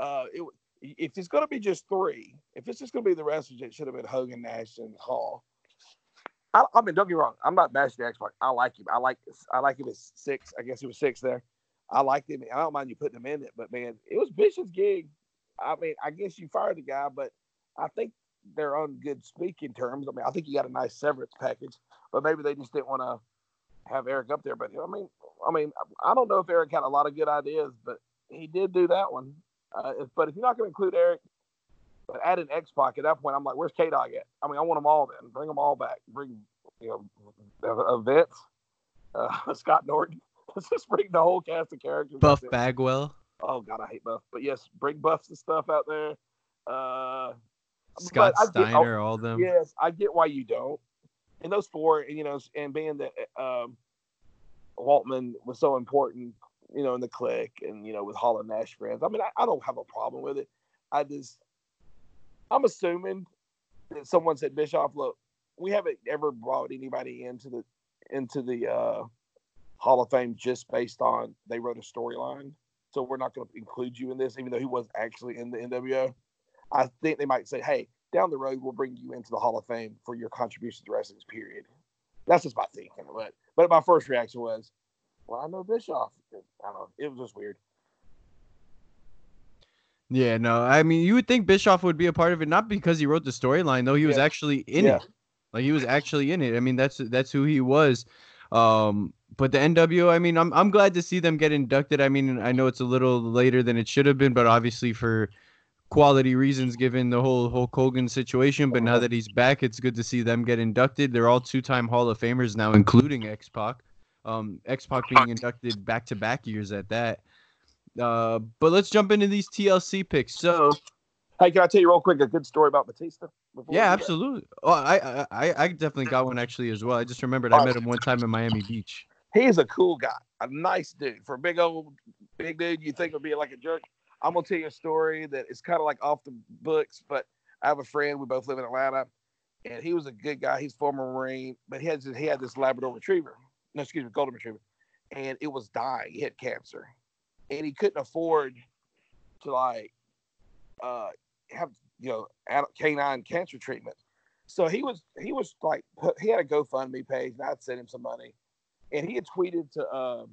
C: uh, it. If it's going to be just three, if it's just going to be the wrestlers, it should have been Hogan, Nash, and Hall. I, I mean, don't get me wrong. I'm not bashing the X Pac. I like him. I like I like him as six. I guess he was six there. I liked him. I don't mind you putting him in it, but man, it was Bischoff's gig. I mean, I guess you fired the guy, but I think they're on good speaking terms. I mean, I think he got a nice severance package, but maybe they just didn't want to have Eric up there. But I mean, I mean, I don't know if Eric had a lot of good ideas, but he did do that one. Uh, but if you're not going to include Eric, but add an X Pac at that point, I'm like, where's K Dog at? I mean, I want them all then. Bring them all back. Bring you know, uh, uh, Vince, uh, Scott Norton. Let's just bring the whole cast of characters.
A: Buff. Bagwell,
C: Oh God, I hate Buff. But yes, bring Buffs and stuff out there. Uh,
A: Scott
C: I get-
A: Steiner, all them.
C: Yes, I get why you don't. And those four, you know, and being that um, Waltman was so important, you know, in the clique and, you know, with Hall and Nash friends. I mean, I, I don't have a problem with it. I just, I'm assuming that someone said Bischoff, look, we haven't ever brought anybody into the into the uh, Hall of Fame just based on they wrote a storyline. So we're not going to include you in this, even though he was actually in the NWO. I think they might say, hey, down the road, we'll bring you into the Hall of Fame for your contributions to wrestling's period. That's just my thinking. But but my first reaction was, well, I know Bischoff. I don't know. It was just weird.
A: Yeah, no, I mean, you would think Bischoff would be a part of it, not because he wrote the storyline, though. He was
C: Yeah.
A: actually in
C: Yeah.
A: it. Like he was actually in it. I mean, that's that's who he was. Um, but the NWO, I mean, I'm I'm glad to see them get inducted. I mean, I know it's a little later than it should have been, but obviously for quality reasons, given the whole Hulk Hogan situation. But now that he's back, it's good to see them get inducted. They're all two-time Hall of Famers now, including X Pac. Um, X Pac being inducted back-to-back years at that. Uh, but let's jump into these TLC picks. So
C: Hey, can I tell you real quick a good story about Batista?
A: yeah, absolutely. Oh, I, I I definitely got one actually as well. I just remembered I met him one time in Miami Beach.
C: He's a cool guy, a nice dude. For a big old big dude, you think would be like a jerk. I'm gonna tell you a story that is kind of like off the books, but I have a friend. We both live in Atlanta, and he was a good guy. He's former Marine, but he had he had this Labrador Retriever. No, excuse me, Golden Retriever, and it was dying. He had cancer, and he couldn't afford to like uh have you know canine cancer treatment. So he was he was like he had a GoFundMe page, and I'd sent him some money, and he had tweeted to um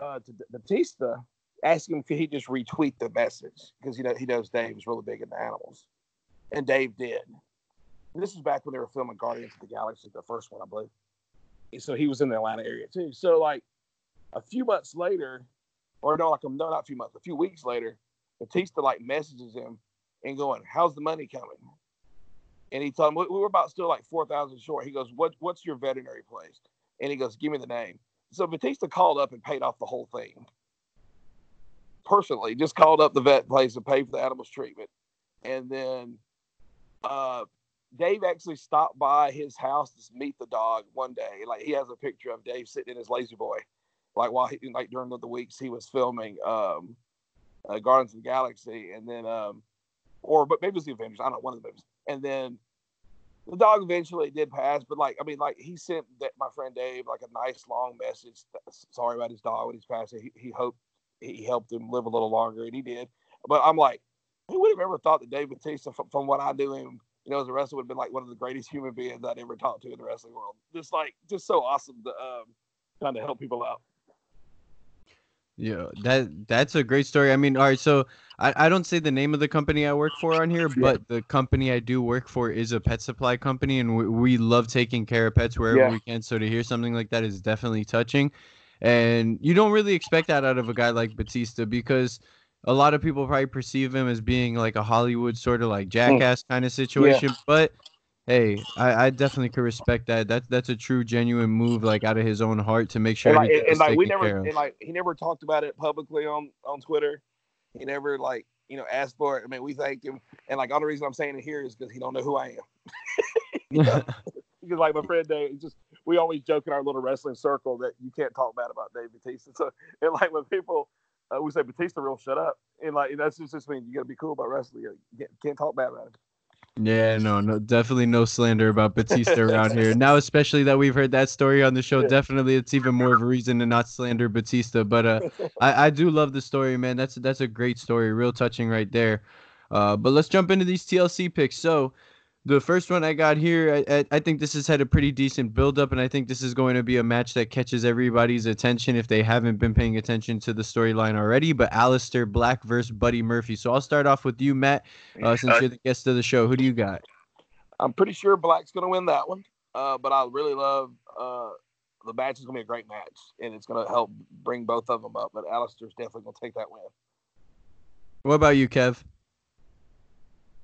C: uh to Batista asking him could he just retweet the message because you know he knows Dave is really big into animals, and Dave did. And this was back when they were filming Guardians of the Galaxy, the first one, I believe. And so he was in the Atlanta area too. So like a few months later, or no, like no, not a few months, a few weeks later, Batista like messages him and going, "How's the money coming?" And he told him we we were about still like four thousand short. He goes, "What what's your veterinary place?" And he goes, "Give me the name." So Batista called up and paid off the whole thing personally. Just called up the vet place and paid for the animal's treatment, and then uh, Dave actually stopped by his house to meet the dog one day. Like he has a picture of Dave sitting in his lazy boy, like while he like during the weeks he was filming um, uh, Guardians of the Galaxy, and then um, or but maybe it was the Avengers. I don't know one of the movies, and then the dog eventually did pass. But like I mean, like he sent that, my friend Dave like a nice long message. Sorry about his dog when he's passing. He, he hoped he helped him live a little longer, and he did. But I'm like, who would have ever thought that Dave Batista, from, from what I knew him, you know, as a wrestler, would have been like one of the greatest human beings I'd ever talked to in the wrestling world. Just like, just so awesome to um, kind of help people out.
A: Yeah, that that's a great story. I mean, all right, so I, I don't say the name of the company I work for on here, but the company I do work for is a pet supply company, and we, we love taking care of pets wherever
C: Yeah.
A: we can. So to hear something like that is definitely touching, and you don't really expect that out of a guy like Batista because a lot of people probably perceive him as being like a Hollywood sort of like hmm. jackass kind of situation, but. Hey, I, I definitely could respect that. That's that's a true, genuine move, like out of his own heart, to make sure
C: and like,
A: everything
C: and, like we never, and like he never talked about it publicly on on Twitter. He never like you know asked for it. I mean, we thanked him, and like all the reason I'm saying it here is because he don't know who I am. because like my friend Dave, just we always joke in our little wrestling circle that you can't talk bad about Dave Batista. So and like when people uh, we say Batista, real shut up, and like and that's just just mean you got to be cool about wrestling. You can't, can't talk bad about it.
A: Yeah, no, no, definitely no slander about Batista around here. Now, especially that we've heard that story on the show, definitely it's even more of a reason to not slander Batista. But uh, I, I do love the story, man. That's that's a great story, real touching right there. Uh, but let's jump into these TLC picks. So, the first one I got here, I, I, think this has had a pretty decent build up, and I think this is going to be a match that catches everybody's attention if they haven't been paying attention to the storyline already. But Aleister Black versus Buddy Murphy. So I'll start off with you, Matt, uh, since you're the guest of the show. Who do you got?
C: I'm pretty sure Black's gonna win that one. Uh, but I really love uh, the match is gonna be a great match, and it's gonna help bring both of them up. But Aleister's definitely gonna take that win.
A: What about you, Kev?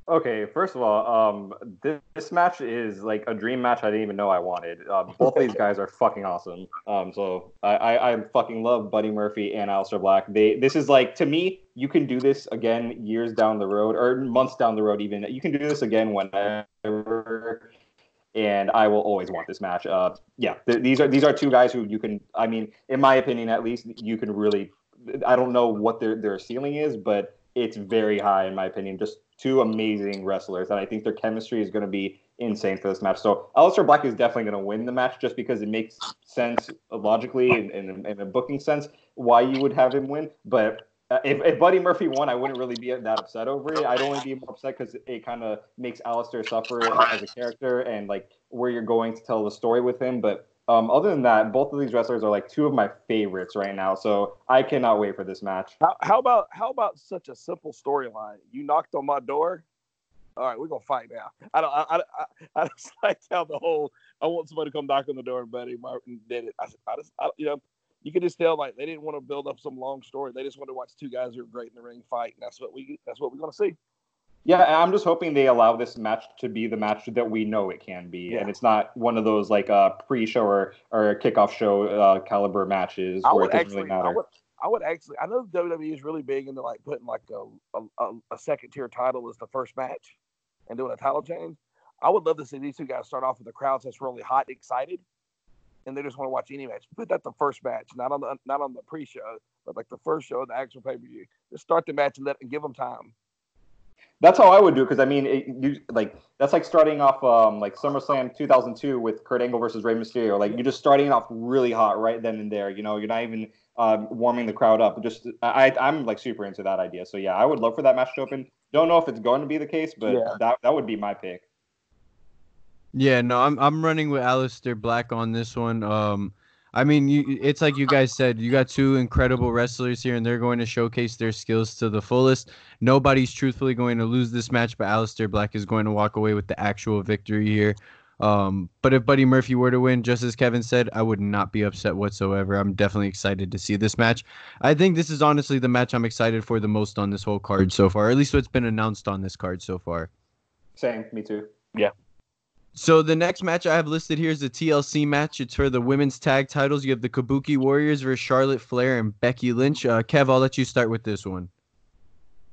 B: Okay, first of all, um, this, this match is like a dream match I didn't even know I wanted. Um, both of these guys are fucking awesome. Um, so I, I, I fucking love Buddy Murphy and Aleister Black. They this is like to me, you can do this again years down the road or months down the road even. You can do this again whenever. And I will always want this match. Uh, yeah, th- these are these are two guys who you can. I mean, in my opinion, at least, you can really. I don't know what their their ceiling is, but it's very high in my opinion. Just two amazing wrestlers, and I think their chemistry is going to be insane for this match. So Aleister Black is definitely going to win the match just because it makes sense logically and in, in, a booking sense why you would have him win. But uh, if, if Buddy Murphy won, I wouldn't really be that upset over it. I'd only be more upset because it kind of makes Aleister suffer as a character and like where you're going to tell the story with him. But um, other than that, both of these wrestlers are like two of my favorites right now. So I cannot wait for this match.
C: How, how about how about such a simple storyline? You knocked on my door. All right, we're gonna fight now. I don't. I, I, I, I just like how the whole. I want somebody to come knock on the door, Buddy Martin did it. I, I just, I, you know, you could just tell like they didn't want to build up some long story. They just want to watch two guys who are great in the ring fight, and that's what we. That's what we're gonna see.
B: Yeah, I'm just hoping they allow this match to be the match that we know it can be, yeah. and it's not one of those like uh, pre-show or, or kickoff show uh, caliber matches
C: I
B: where it
C: doesn't actually,
B: really matter.
C: I would, I would, actually, I know WWE is really big into like putting like a, a, a second tier title as the first match and doing a title change. I would love to see these two guys start off with the crowds that's really hot, and excited, and they just want to watch any match. Put that the first match, not on the not on the pre-show, but like the first show, the actual pay-per-view. Just start the match and let and give them time.
B: That's how I would do it because I mean, it, you like that's like starting off um, like SummerSlam 2002 with Kurt Angle versus Rey Mysterio. Like you're just starting off really hot right then and there. You know, you're not even um, warming the crowd up. Just I, I'm like super into that idea. So yeah, I would love for that match to open. Don't know if it's going to be the case, but yeah. that that would be my pick.
A: Yeah, no, I'm I'm running with Aleister Black on this one. Um, I mean, you, it's like you guys said, you got two incredible wrestlers here, and they're going to showcase their skills to the fullest. Nobody's truthfully going to lose this match, but Aleister Black is going to walk away with the actual victory here. Um, but if Buddy Murphy were to win, just as Kevin said, I would not be upset whatsoever. I'm definitely excited to see this match. I think this is honestly the match I'm excited for the most on this whole card so far, at least what's been announced on this card so far.
B: Same, me too.
C: Yeah.
A: So the next match I have listed here is a TLC match. It's for the women's tag titles. You have the Kabuki Warriors versus Charlotte Flair and Becky Lynch. Uh, Kev, I'll let you start with this one.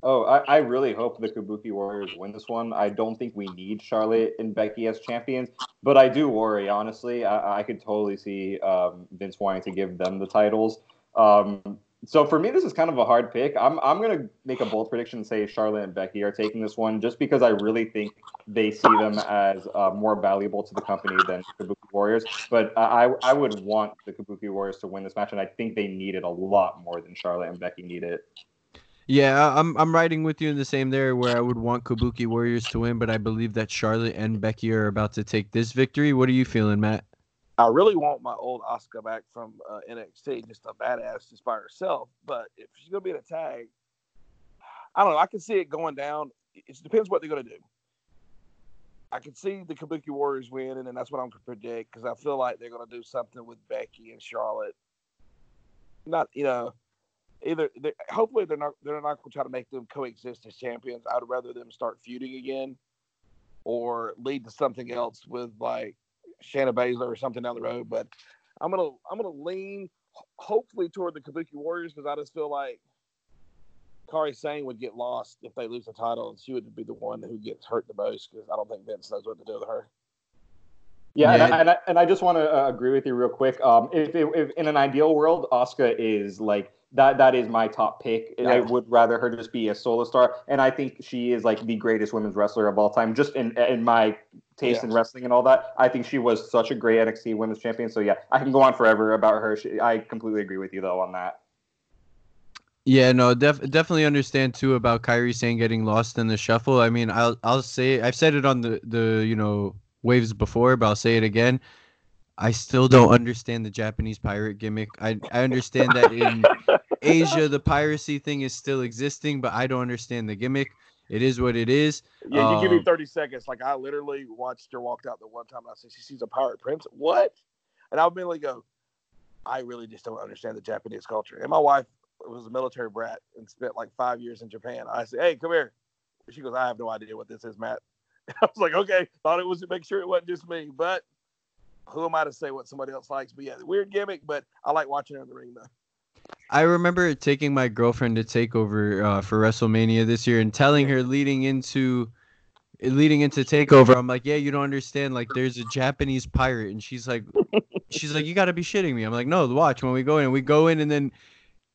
B: Oh, I, I, really hope the Kabuki Warriors win this one. I don't think we need Charlotte and Becky as champions, but I do worry, honestly. I, I could totally see um, Vince wanting to give them the titles. Um, so for me, this is kind of a hard pick. I'm I'm gonna make a bold prediction and say Charlotte and Becky are taking this one, just because I really think they see them as uh, more valuable to the company than the Kabuki Warriors. But I I would want the Kabuki Warriors to win this match, and I think they need it a lot more than Charlotte and Becky need it.
A: Yeah, I'm I'm riding with you in the same there where I would want Kabuki Warriors to win, but I believe that Charlotte and Becky are about to take this victory. What are you feeling, Matt?
C: I really want my old Asuka back from uh, NXT, just a badass just by herself. But if she's gonna be in a tag, I don't know. I can see it going down. It depends what they're gonna do. I can see the Kabuki Warriors winning, and that's what I'm gonna predict because I feel like they're gonna do something with Becky and Charlotte. Not you know, either they, hopefully they're not they're not gonna try to make them coexist as champions. I'd rather them start feuding again, or lead to something else with like Shayna Baszler or something down the road. But I'm gonna I'm gonna lean hopefully toward the Kabuki Warriors because I just feel like Kairi Sane would get lost if they lose the title, and she would be the one who gets hurt the most because I don't think Vince knows what to do with her.
B: Yeah, yeah. And, I, and, I, and I just want to uh, agree with you real quick. Um, if, if, if, in an ideal world, Asuka is like that that is my top pick. Yeah. I would rather her just be a solo star, and I think she is like the greatest women's wrestler of all time, just in in my taste yeah. in wrestling and all that. I think she was such a great NXT Women's Champion. So yeah, I can go on forever about her. She, I completely agree with you though on that.
A: Yeah, no, def- definitely understand too about Kairi Sane getting lost in the shuffle. I mean, I'll I'll say I've said it on the the you know waves before, but I'll say it again. I still don't understand the Japanese pirate gimmick. I I understand that in Asia the piracy thing is still existing, but I don't understand the gimmick. It is what it is.
C: Yeah, you um, give me um, 30 seconds. Like I literally watched her walk out the one time I said she sees a pirate prince. What? And I'll immediately go, I really just don't understand the Japanese culture. And my wife was a military brat and spent like five years in Japan. I said, Hey, come here. She goes, I have no idea what this is, Matt. I was like, okay, thought it was to make sure it wasn't just me, but who am I to say what somebody else likes? But yeah, weird gimmick, but I like watching her in the ring though.
A: I remember taking my girlfriend to Takeover uh, for WrestleMania this year and telling her leading into leading into Takeover, I'm like, yeah, you don't understand. Like, there's a Japanese pirate, and she's like, she's like, you got to be shitting me. I'm like, no, watch when we go in. And we go in, and then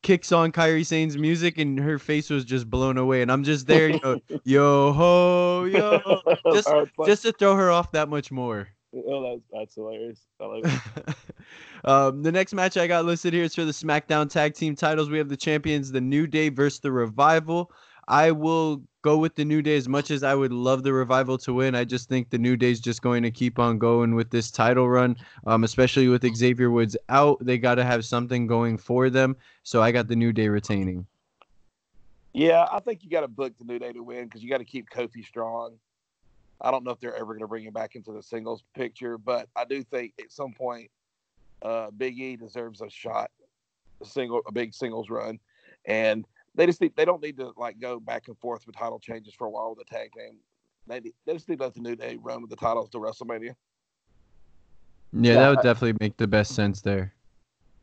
A: kicks on Kairi Sane's music, and her face was just blown away. And I'm just there, you know, yo ho, yo, just just to throw her off that much more.
C: Oh, that's that's hilarious. I like it.
A: um, the next match I got listed here is for the SmackDown Tag Team titles. We have the champions, the New Day versus the Revival. I will go with the New Day as much as I would love the Revival to win. I just think the New Day is just going to keep on going with this title run, um, especially with Xavier Woods out. They got to have something going for them. So I got the New Day retaining.
C: Yeah, I think you got to book the New Day to win because you got to keep Kofi strong. I don't know if they're ever going to bring him back into the singles picture, but I do think at some point uh, Big E deserves a shot, a single, a big singles run, and they just need, they don't need to like go back and forth with title changes for a while with the tag team. They, they just need to let the New Day run with the titles to WrestleMania.
A: Yeah, that would definitely make the best sense there.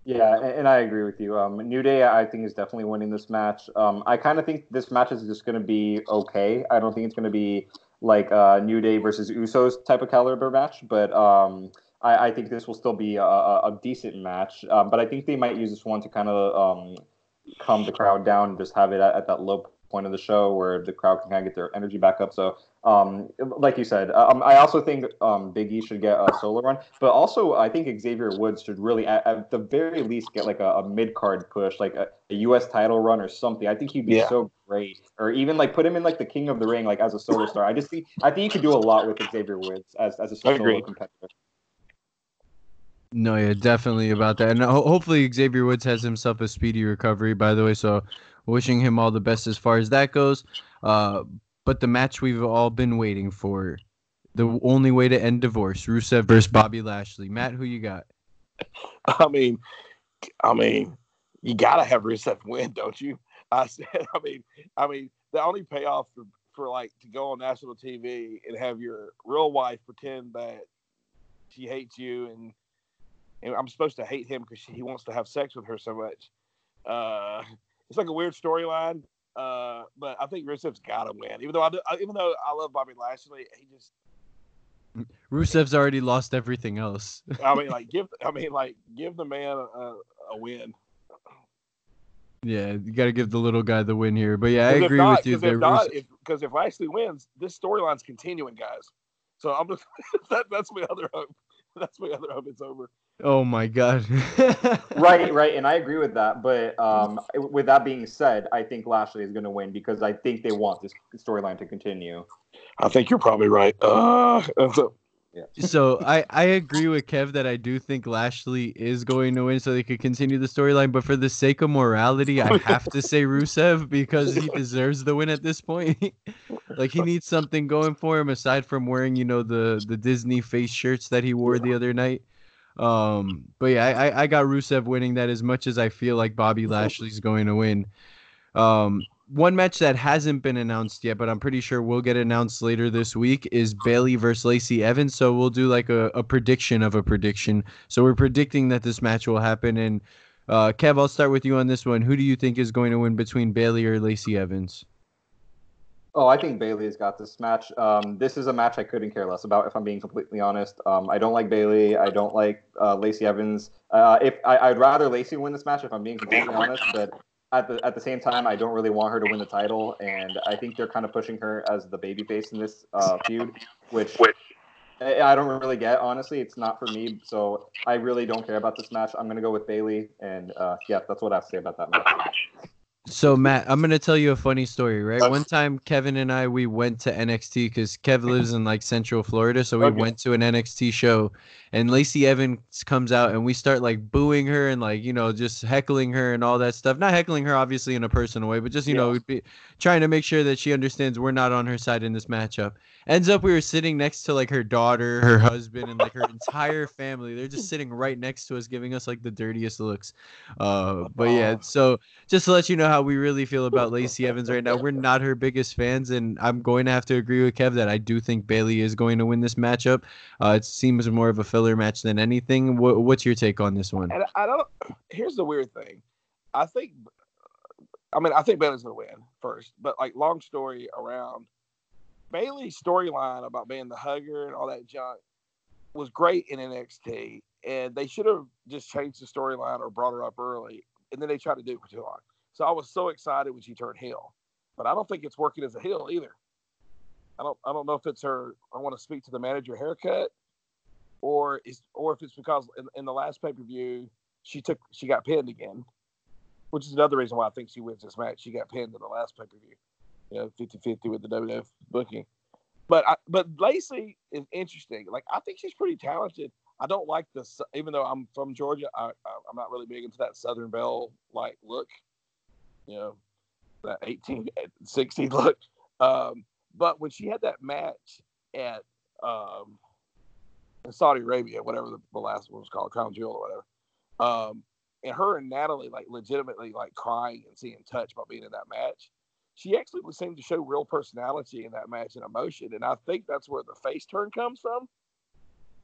B: Yeah, and, and I agree with you. Um, New Day, I think, is definitely winning this match. Um, I kind of think this match is just going to be okay. I don't think it's going to be like a New Day versus Usos type of caliber match, but um, I, I, think this will still be a, a decent match. Um, but I think they might use this one to kind of um, calm the crowd down and just have it at, at, that low point of the show where the crowd can kind of get their energy back up. So, um, like you said, um, I also think um, Big E should get a solo run, but also I think Xavier Woods should really, at, at the very least, get like a, a mid card push, like a, a, U.S. title run or something. I think he'd be yeah. so great, or even like put him in like the King of the Ring, like as a solo star. I just think I think you could do a lot with Xavier Woods as as a solo competitor.
A: No, yeah, definitely about that. And ho- hopefully Xavier Woods has himself a speedy recovery, by the way. So wishing him all the best as far as that goes. Uh, but the match we've all been waiting for, the only way to end divorce, Rusev versus Bobby Lashley. Matt, who you got?
C: I mean, I mean, you gotta have Rusev win, don't you? I said, I mean, I mean, the only payoff for, for like to go on national TV and have your real wife pretend that she hates you and and I'm supposed to hate him because he wants to have sex with her so much. Uh, it's like a weird storyline, uh, but I think Rusev's got to win. Even though I do, even though I love Bobby Lashley, he just
A: Rusev's already lost everything else.
C: I mean, like give I mean, like give the man a, a win.
A: Yeah, you got to give the little guy the win here. But yeah, I agree not, with you
C: there. Because if, if, if Lashley wins, this storyline's continuing, guys. So I'm just that, that's my other hope. That's my other hope. It's over.
A: Oh my god.
B: right, right, and I agree with that. But um, with that being said, I think Lashley is going to win because I think they want this storyline to continue.
C: I think you're probably right. Uh, so,
A: yeah. so I I agree with Kev that I do think Lashley is going to win so they could continue the storyline. But for the sake of morality, I have to say Rusev because he deserves the win at this point. like he needs something going for him aside from wearing you know the the Disney face shirts that he wore the other night. Um, but yeah, I, I got Rusev winning that as much as I feel like Bobby Lashley's going to win. Um, one match that hasn't been announced yet, but I'm pretty sure will get announced later this week is Bayley versus Lacey Evans. So we'll do like a, a prediction of a prediction. So we're predicting that this match will happen. And uh, Kev, I'll start with you on this one. Who do you think is going to win between Bayley or Lacey Evans?
B: Oh, I think Bayley's got this match. Um, this is a match I couldn't care less about, if I'm being completely honest. Um, I don't like Bayley. I don't like uh, Lacey Evans. Uh, if I, would rather Lacey win this match, if I'm being completely honest. But at the at the same time, I don't really want her to win the title, and I think they're kind of pushing her as the babyface in this uh, feud, which I don't really get. Honestly, it's not for me. So I really don't care about this match. I'm gonna go with Bayley, and uh, yeah, that's what I have to say about that match.
A: So Matt, I'm gonna tell you a funny story, right? One time, Kevin and I we went to NXT because Kev mm-hmm. lives in like Central Florida, so we okay. went to an NXT show, and Lacey Evans comes out, and we start like booing her and like you know just heckling her and all that stuff. Not heckling her, obviously, in a personal way, but just you yeah. know be, trying to make sure that she understands we're not on her side in this matchup. Ends up we were sitting next to like her daughter, her husband, and like her entire family. They're just sitting right next to us, giving us like the dirtiest looks. Uh, but yeah, so just to let you know how we really feel about Lacey Evans right now, we're not her biggest fans, and I'm going to have to agree with Kev that I do think Bayley is going to win this matchup. Uh, it seems more of a filler match than anything. What, what's your take on this one?
C: And I don't. Here's the weird thing. I think. I mean, I think Bayley's going to win first, but like long story around Bayley's storyline about being the hugger and all that junk was great in NXT, and they should have just changed the storyline or brought her up early. and then they tried to do it for too long. So I was so excited when she turned heel, but I don't think it's working as a heel either. I don't I don't know if it's her. I want to speak to the manager haircut, or is or if it's because in, in the last pay per view she took she got pinned again, which is another reason why I think she wins this match. She got pinned in the last pay per view, you know, 50-50 with the WWF booking. But I, but Lacey is interesting. Like I think she's pretty talented. I don't like this, even though I'm from Georgia. I, I am not really big into that Southern Belle like look, you know, that 1860 look. Um, but when she had that match at um, in Saudi Arabia, whatever the, the last one was called, Crown Jewel or whatever, um, and her and Natalya like legitimately like crying and seeing touch by being in that match. She actually seemed to show real personality in that match and emotion, and I think that's where the face turn comes from.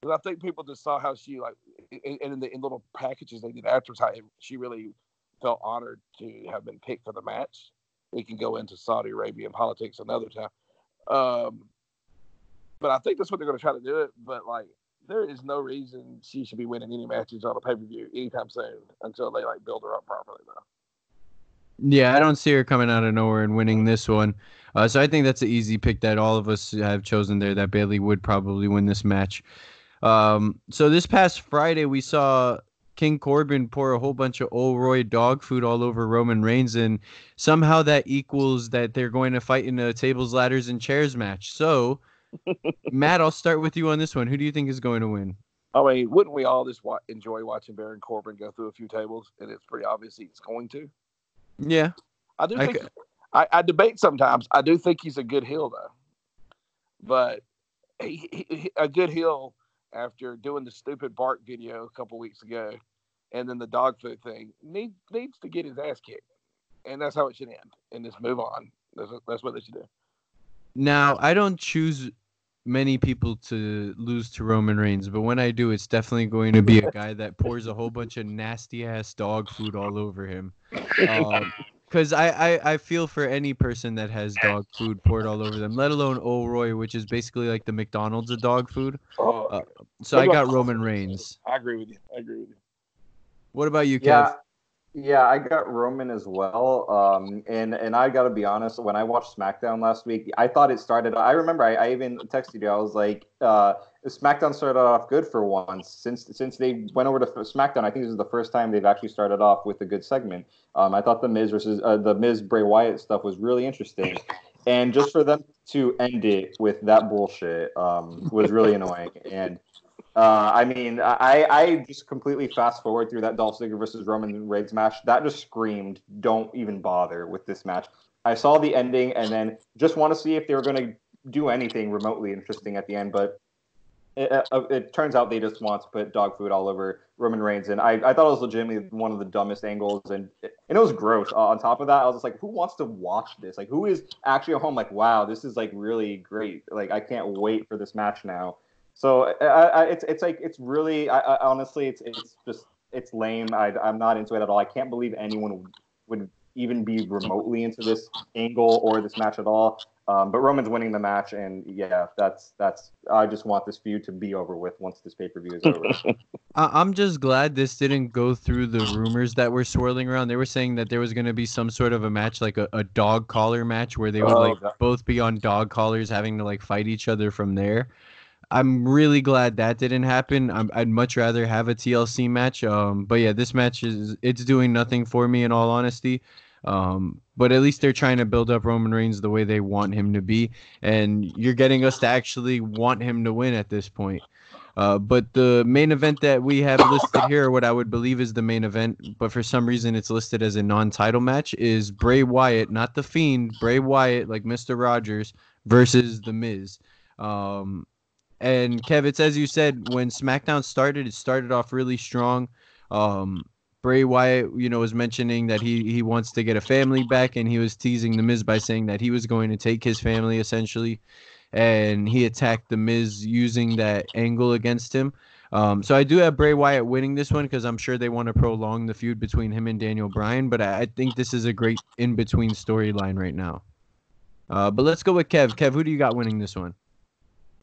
C: Because I think people just saw how she like, and in the in little packages they did advertise, she really felt honored to have been picked for the match. We can go into Saudi Arabian politics another time. Um, but I think that's what they're going to try to do it. But like, there is no reason she should be winning any matches on a pay per view anytime soon until they like build her up properly, though.
A: Yeah, I don't see her coming out of nowhere and winning this one. Uh, so I think that's an easy pick that all of us have chosen there. That Bayley would probably win this match. Um, so this past Friday, we saw King Corbin pour a whole bunch of Ol' Roy dog food all over Roman Reigns, and somehow that equals that they're going to fight in a tables, ladders, and chairs match. So, Matt, I'll start with you on this one. Who do you think is going to win?
C: I mean, wouldn't we all just wa- enjoy watching Baron Corbin go through a few tables? And it's pretty obvious he's going to.
A: Yeah,
C: I do think. I, I, debate sometimes. I do think he's a good heel though, but he, he, a good heel after doing the stupid bark video a couple weeks ago, and then the dog food thing need, needs to get his ass kicked, and that's how it should end. And just move on. That's that's what they should do.
A: Now I don't choose many people to lose to Roman Reigns, but when I do, it's definitely going to be a guy that pours a whole bunch of nasty ass dog food all over him. Um, because I, I I feel for any person that has dog food poured all over them, let alone Ol' Roy, which is basically like the McDonald's of dog food. Oh, uh, so I got Roman Reigns.
C: I agree with you. I agree with you.
A: What about you, Kev?
B: Yeah, yeah, I got Roman as well. Um, and and I got to be honest, when I watched SmackDown last week, I thought it started. I remember I, I even texted you. I was like, uh, SmackDown started off good for once. Since since they went over to SmackDown, I think this is the first time they've actually started off with a good segment. Um, I thought the Miz versus uh, the Miz Bray Wyatt stuff was really interesting, and just for them to end it with that bullshit um, was really annoying. And uh, I mean, I, I just completely fast forward through that Dolph Ziggler versus Roman Reigns match. That just screamed, don't even bother with this match. I saw the ending and then just want to see if they were going to do anything remotely interesting at the end, but it, uh, it, turns out they just want to put dog food all over Roman Reigns, and I, I thought it was legitimately one of the dumbest angles, and and it was gross. Uh, on top of that, I was just like, who wants to watch this? Like, who is actually at home? Like, wow, this is like really great. Like, I can't wait for this match now. So I, I, it's it's like it's really I, I, honestly it's it's just it's lame. I, I'm not into it at all. I can't believe anyone would even be remotely into this angle or this match at all. Um, but Roman's winning the match, and yeah, that's that's. I just want this feud to be over with once this pay per view is over.
A: I'm just glad this didn't go through the rumors that were swirling around. They were saying that there was going to be some sort of a match, like a, a dog collar match, where they would oh, like God. both be on dog collars, having to like fight each other from there. I'm really glad that didn't happen. i would much rather have a TLC match. Um, but yeah, this match is it's doing nothing for me in all honesty. Um, but at least they're trying to build up Roman Reigns the way they want him to be, and you're getting us to actually want him to win at this point. Uh, but the main event that we have listed here, what I would believe is the main event, but for some reason it's listed as a non-title match, is Bray Wyatt, not the Fiend, Bray Wyatt, like Mister Rogers, versus The Miz. Um, and Kev, it's as you said, when SmackDown started, it started off really strong. Um, Bray Wyatt, you know, was mentioning that he he wants to get a family back, and he was teasing the Miz by saying that he was going to take his family essentially, and he attacked the Miz using that angle against him. Um, so I do have Bray Wyatt winning this one because I'm sure they want to prolong the feud between him and Daniel Bryan, but I, I think this is a great in between storyline right now. Uh, but let's go with Kev. Kev, who do you got winning this one?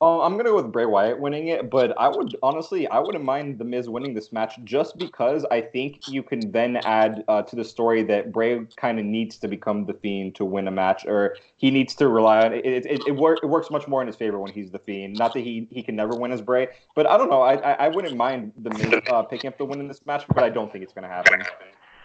B: Uh, I'm gonna go with Bray Wyatt winning it, but I would honestly, I wouldn't mind the Miz winning this match just because I think you can then add uh, to the story that Bray kind of needs to become the Fiend to win a match, or he needs to rely on it. It, it, it, wor- it works much more in his favor when he's the Fiend. Not that he he can never win as Bray, but I don't know. I I, I wouldn't mind the Miz uh, picking up the win in this match, but I don't think it's gonna happen.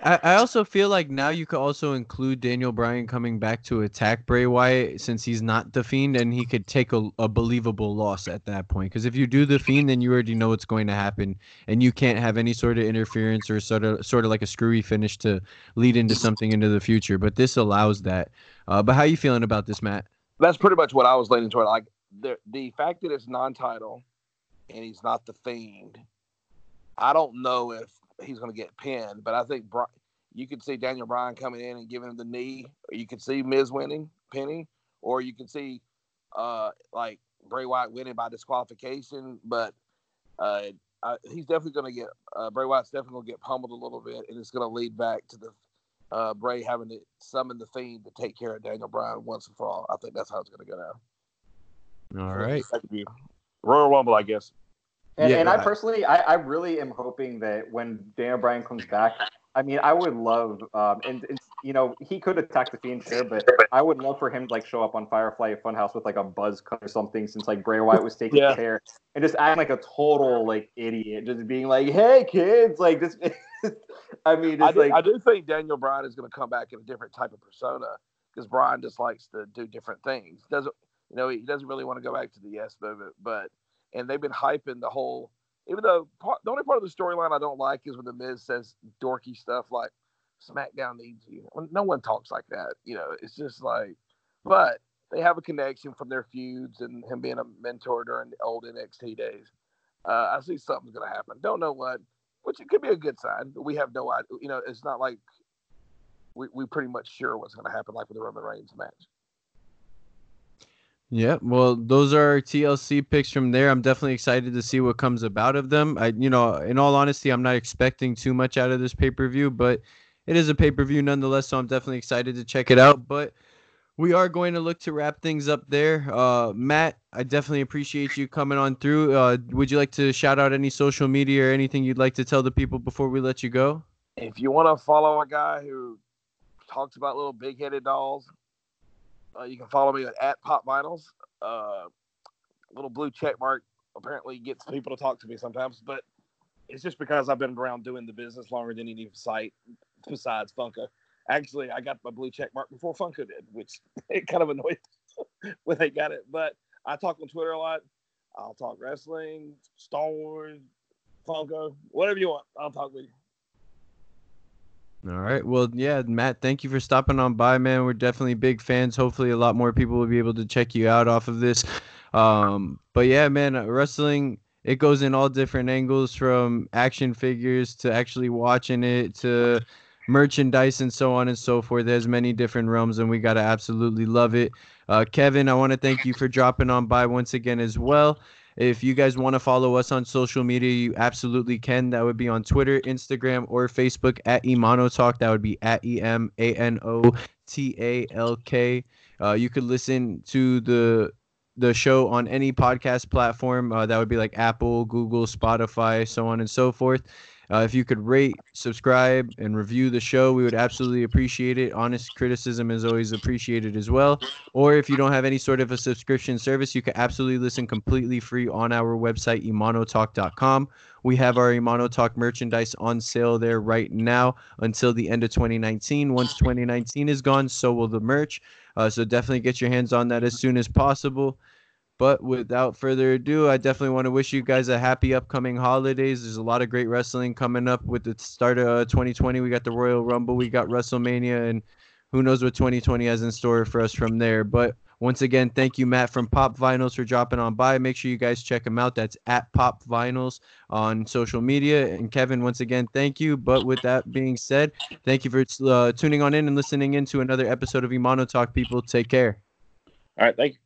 A: I, also feel like now you could also include Daniel Bryan coming back to attack Bray Wyatt since he's not the Fiend, and he could take a, a believable loss at that point. Because if you do the Fiend, then you already know what's going to happen, and you can't have any sort of interference or sort of sort of like a screwy finish to lead into something into the future. But this allows that. Uh, but how you feeling about this, Matt?
C: That's pretty much what I was leaning toward. Like the the fact that it's non-title and he's not the Fiend. I don't know if he's going to get pinned, but I think you could see Daniel Bryan coming in and giving him the knee, or you could see Miz winning, pinning, or you could see uh, like Bray Wyatt winning by disqualification. But uh, I, he's definitely going to get uh, Bray Wyatt's definitely going to get pummeled a little bit, and it's going to lead back to the uh, Bray having to summon the Fiend to take care of Daniel Bryan once and for all. I think that's how it's going to go
A: down. All right.
C: Royal Rumble, I guess.
B: And, yeah, and I personally, I, I really am hoping that when Daniel Bryan comes back, I mean, I would love, um, and, and, you know, he could attack the Fiend, sure, but I would love for him to like show up on Firefly Funhouse with like a buzz cut or something, since like Bray Wyatt was taking yeah. care, and just acting like a total like idiot, just being like, "Hey kids," like this. I mean,
C: I do,
B: like,
C: I do think Daniel Bryan is going to come back in a different type of persona because Bryan just likes to do different things. Doesn't you know? He doesn't really want to go back to the yes movement, but and they've been hyping the whole. Even though part, the only part of the storyline I don't like is when the Miz says dorky stuff like SmackDown needs you. No one talks like that. You know, it's just like, but they have a connection from their feuds and him being a mentor during the old NXT days. Uh, I see something's to happen. Don't know what, which it could be a good sign. But We have no idea. You know, it's not like we we pretty much sure what's to happen, like with the Roman Reigns match.
A: Yeah, well, those are TLC picks from there. I'm definitely excited to see what comes about of them. I, you know, in all honesty, I'm not expecting too much out of this pay per view, but it is a pay per view nonetheless. So I'm definitely excited to check it out. But we are going to look to wrap things up there. Uh, Matt, I definitely appreciate you coming on through. Uh, would you like to shout out any social media or anything you'd like to tell the people before we let you go?
C: If you want to follow a guy who talks about little big headed dolls, uh, you can follow me at, at Pop Vinyls. Uh, little blue check mark apparently gets people to talk to me sometimes, but it's just because I've been around doing the business longer than any site besides Funko. Actually, I got my blue check mark before Funko did, which it kind of annoyed when they got it. But I talk on Twitter a lot. I'll talk wrestling, Star Wars, Funko, whatever you want. I'll talk with you.
A: All right. Well, yeah, Matt, thank you for stopping on by, man. We're definitely big fans. Hopefully, a lot more people will be able to check you out off of this. Um, but yeah, man, uh, wrestling it goes in all different angles from action figures to actually watching it to merchandise and so on and so forth. There's many different realms, and we gotta absolutely love it. Uh, Kevin, I want to thank you for dropping on by once again as well. If you guys want to follow us on social media, you absolutely can. That would be on Twitter, Instagram, or Facebook at Emano Talk. That would be at E M A N O T A L K. Uh, you could listen to the the show on any podcast platform. Uh, that would be like Apple, Google, Spotify, so on and so forth. Uh, if you could rate, subscribe, and review the show, we would absolutely appreciate it. Honest criticism is always appreciated as well. Or if you don't have any sort of a subscription service, you can absolutely listen completely free on our website, emanotalk.com. We have our Emano Talk merchandise on sale there right now until the end of 2019. Once 2019 is gone, so will the merch. Uh, so definitely get your hands on that as soon as possible. But without further ado, I definitely want to wish you guys a happy upcoming holidays. There's a lot of great wrestling coming up with the start of uh, 2020. We got the Royal Rumble, we got WrestleMania, and who knows what 2020 has in store for us from there. But once again, thank you, Matt from Pop Vinyls, for dropping on by. Make sure you guys check him out. That's at Pop Vinyls on social media. And Kevin, once again, thank you. But with that being said, thank you for uh, tuning on in and listening in to another episode of Emano Talk. People, take care.
C: All right, thank you.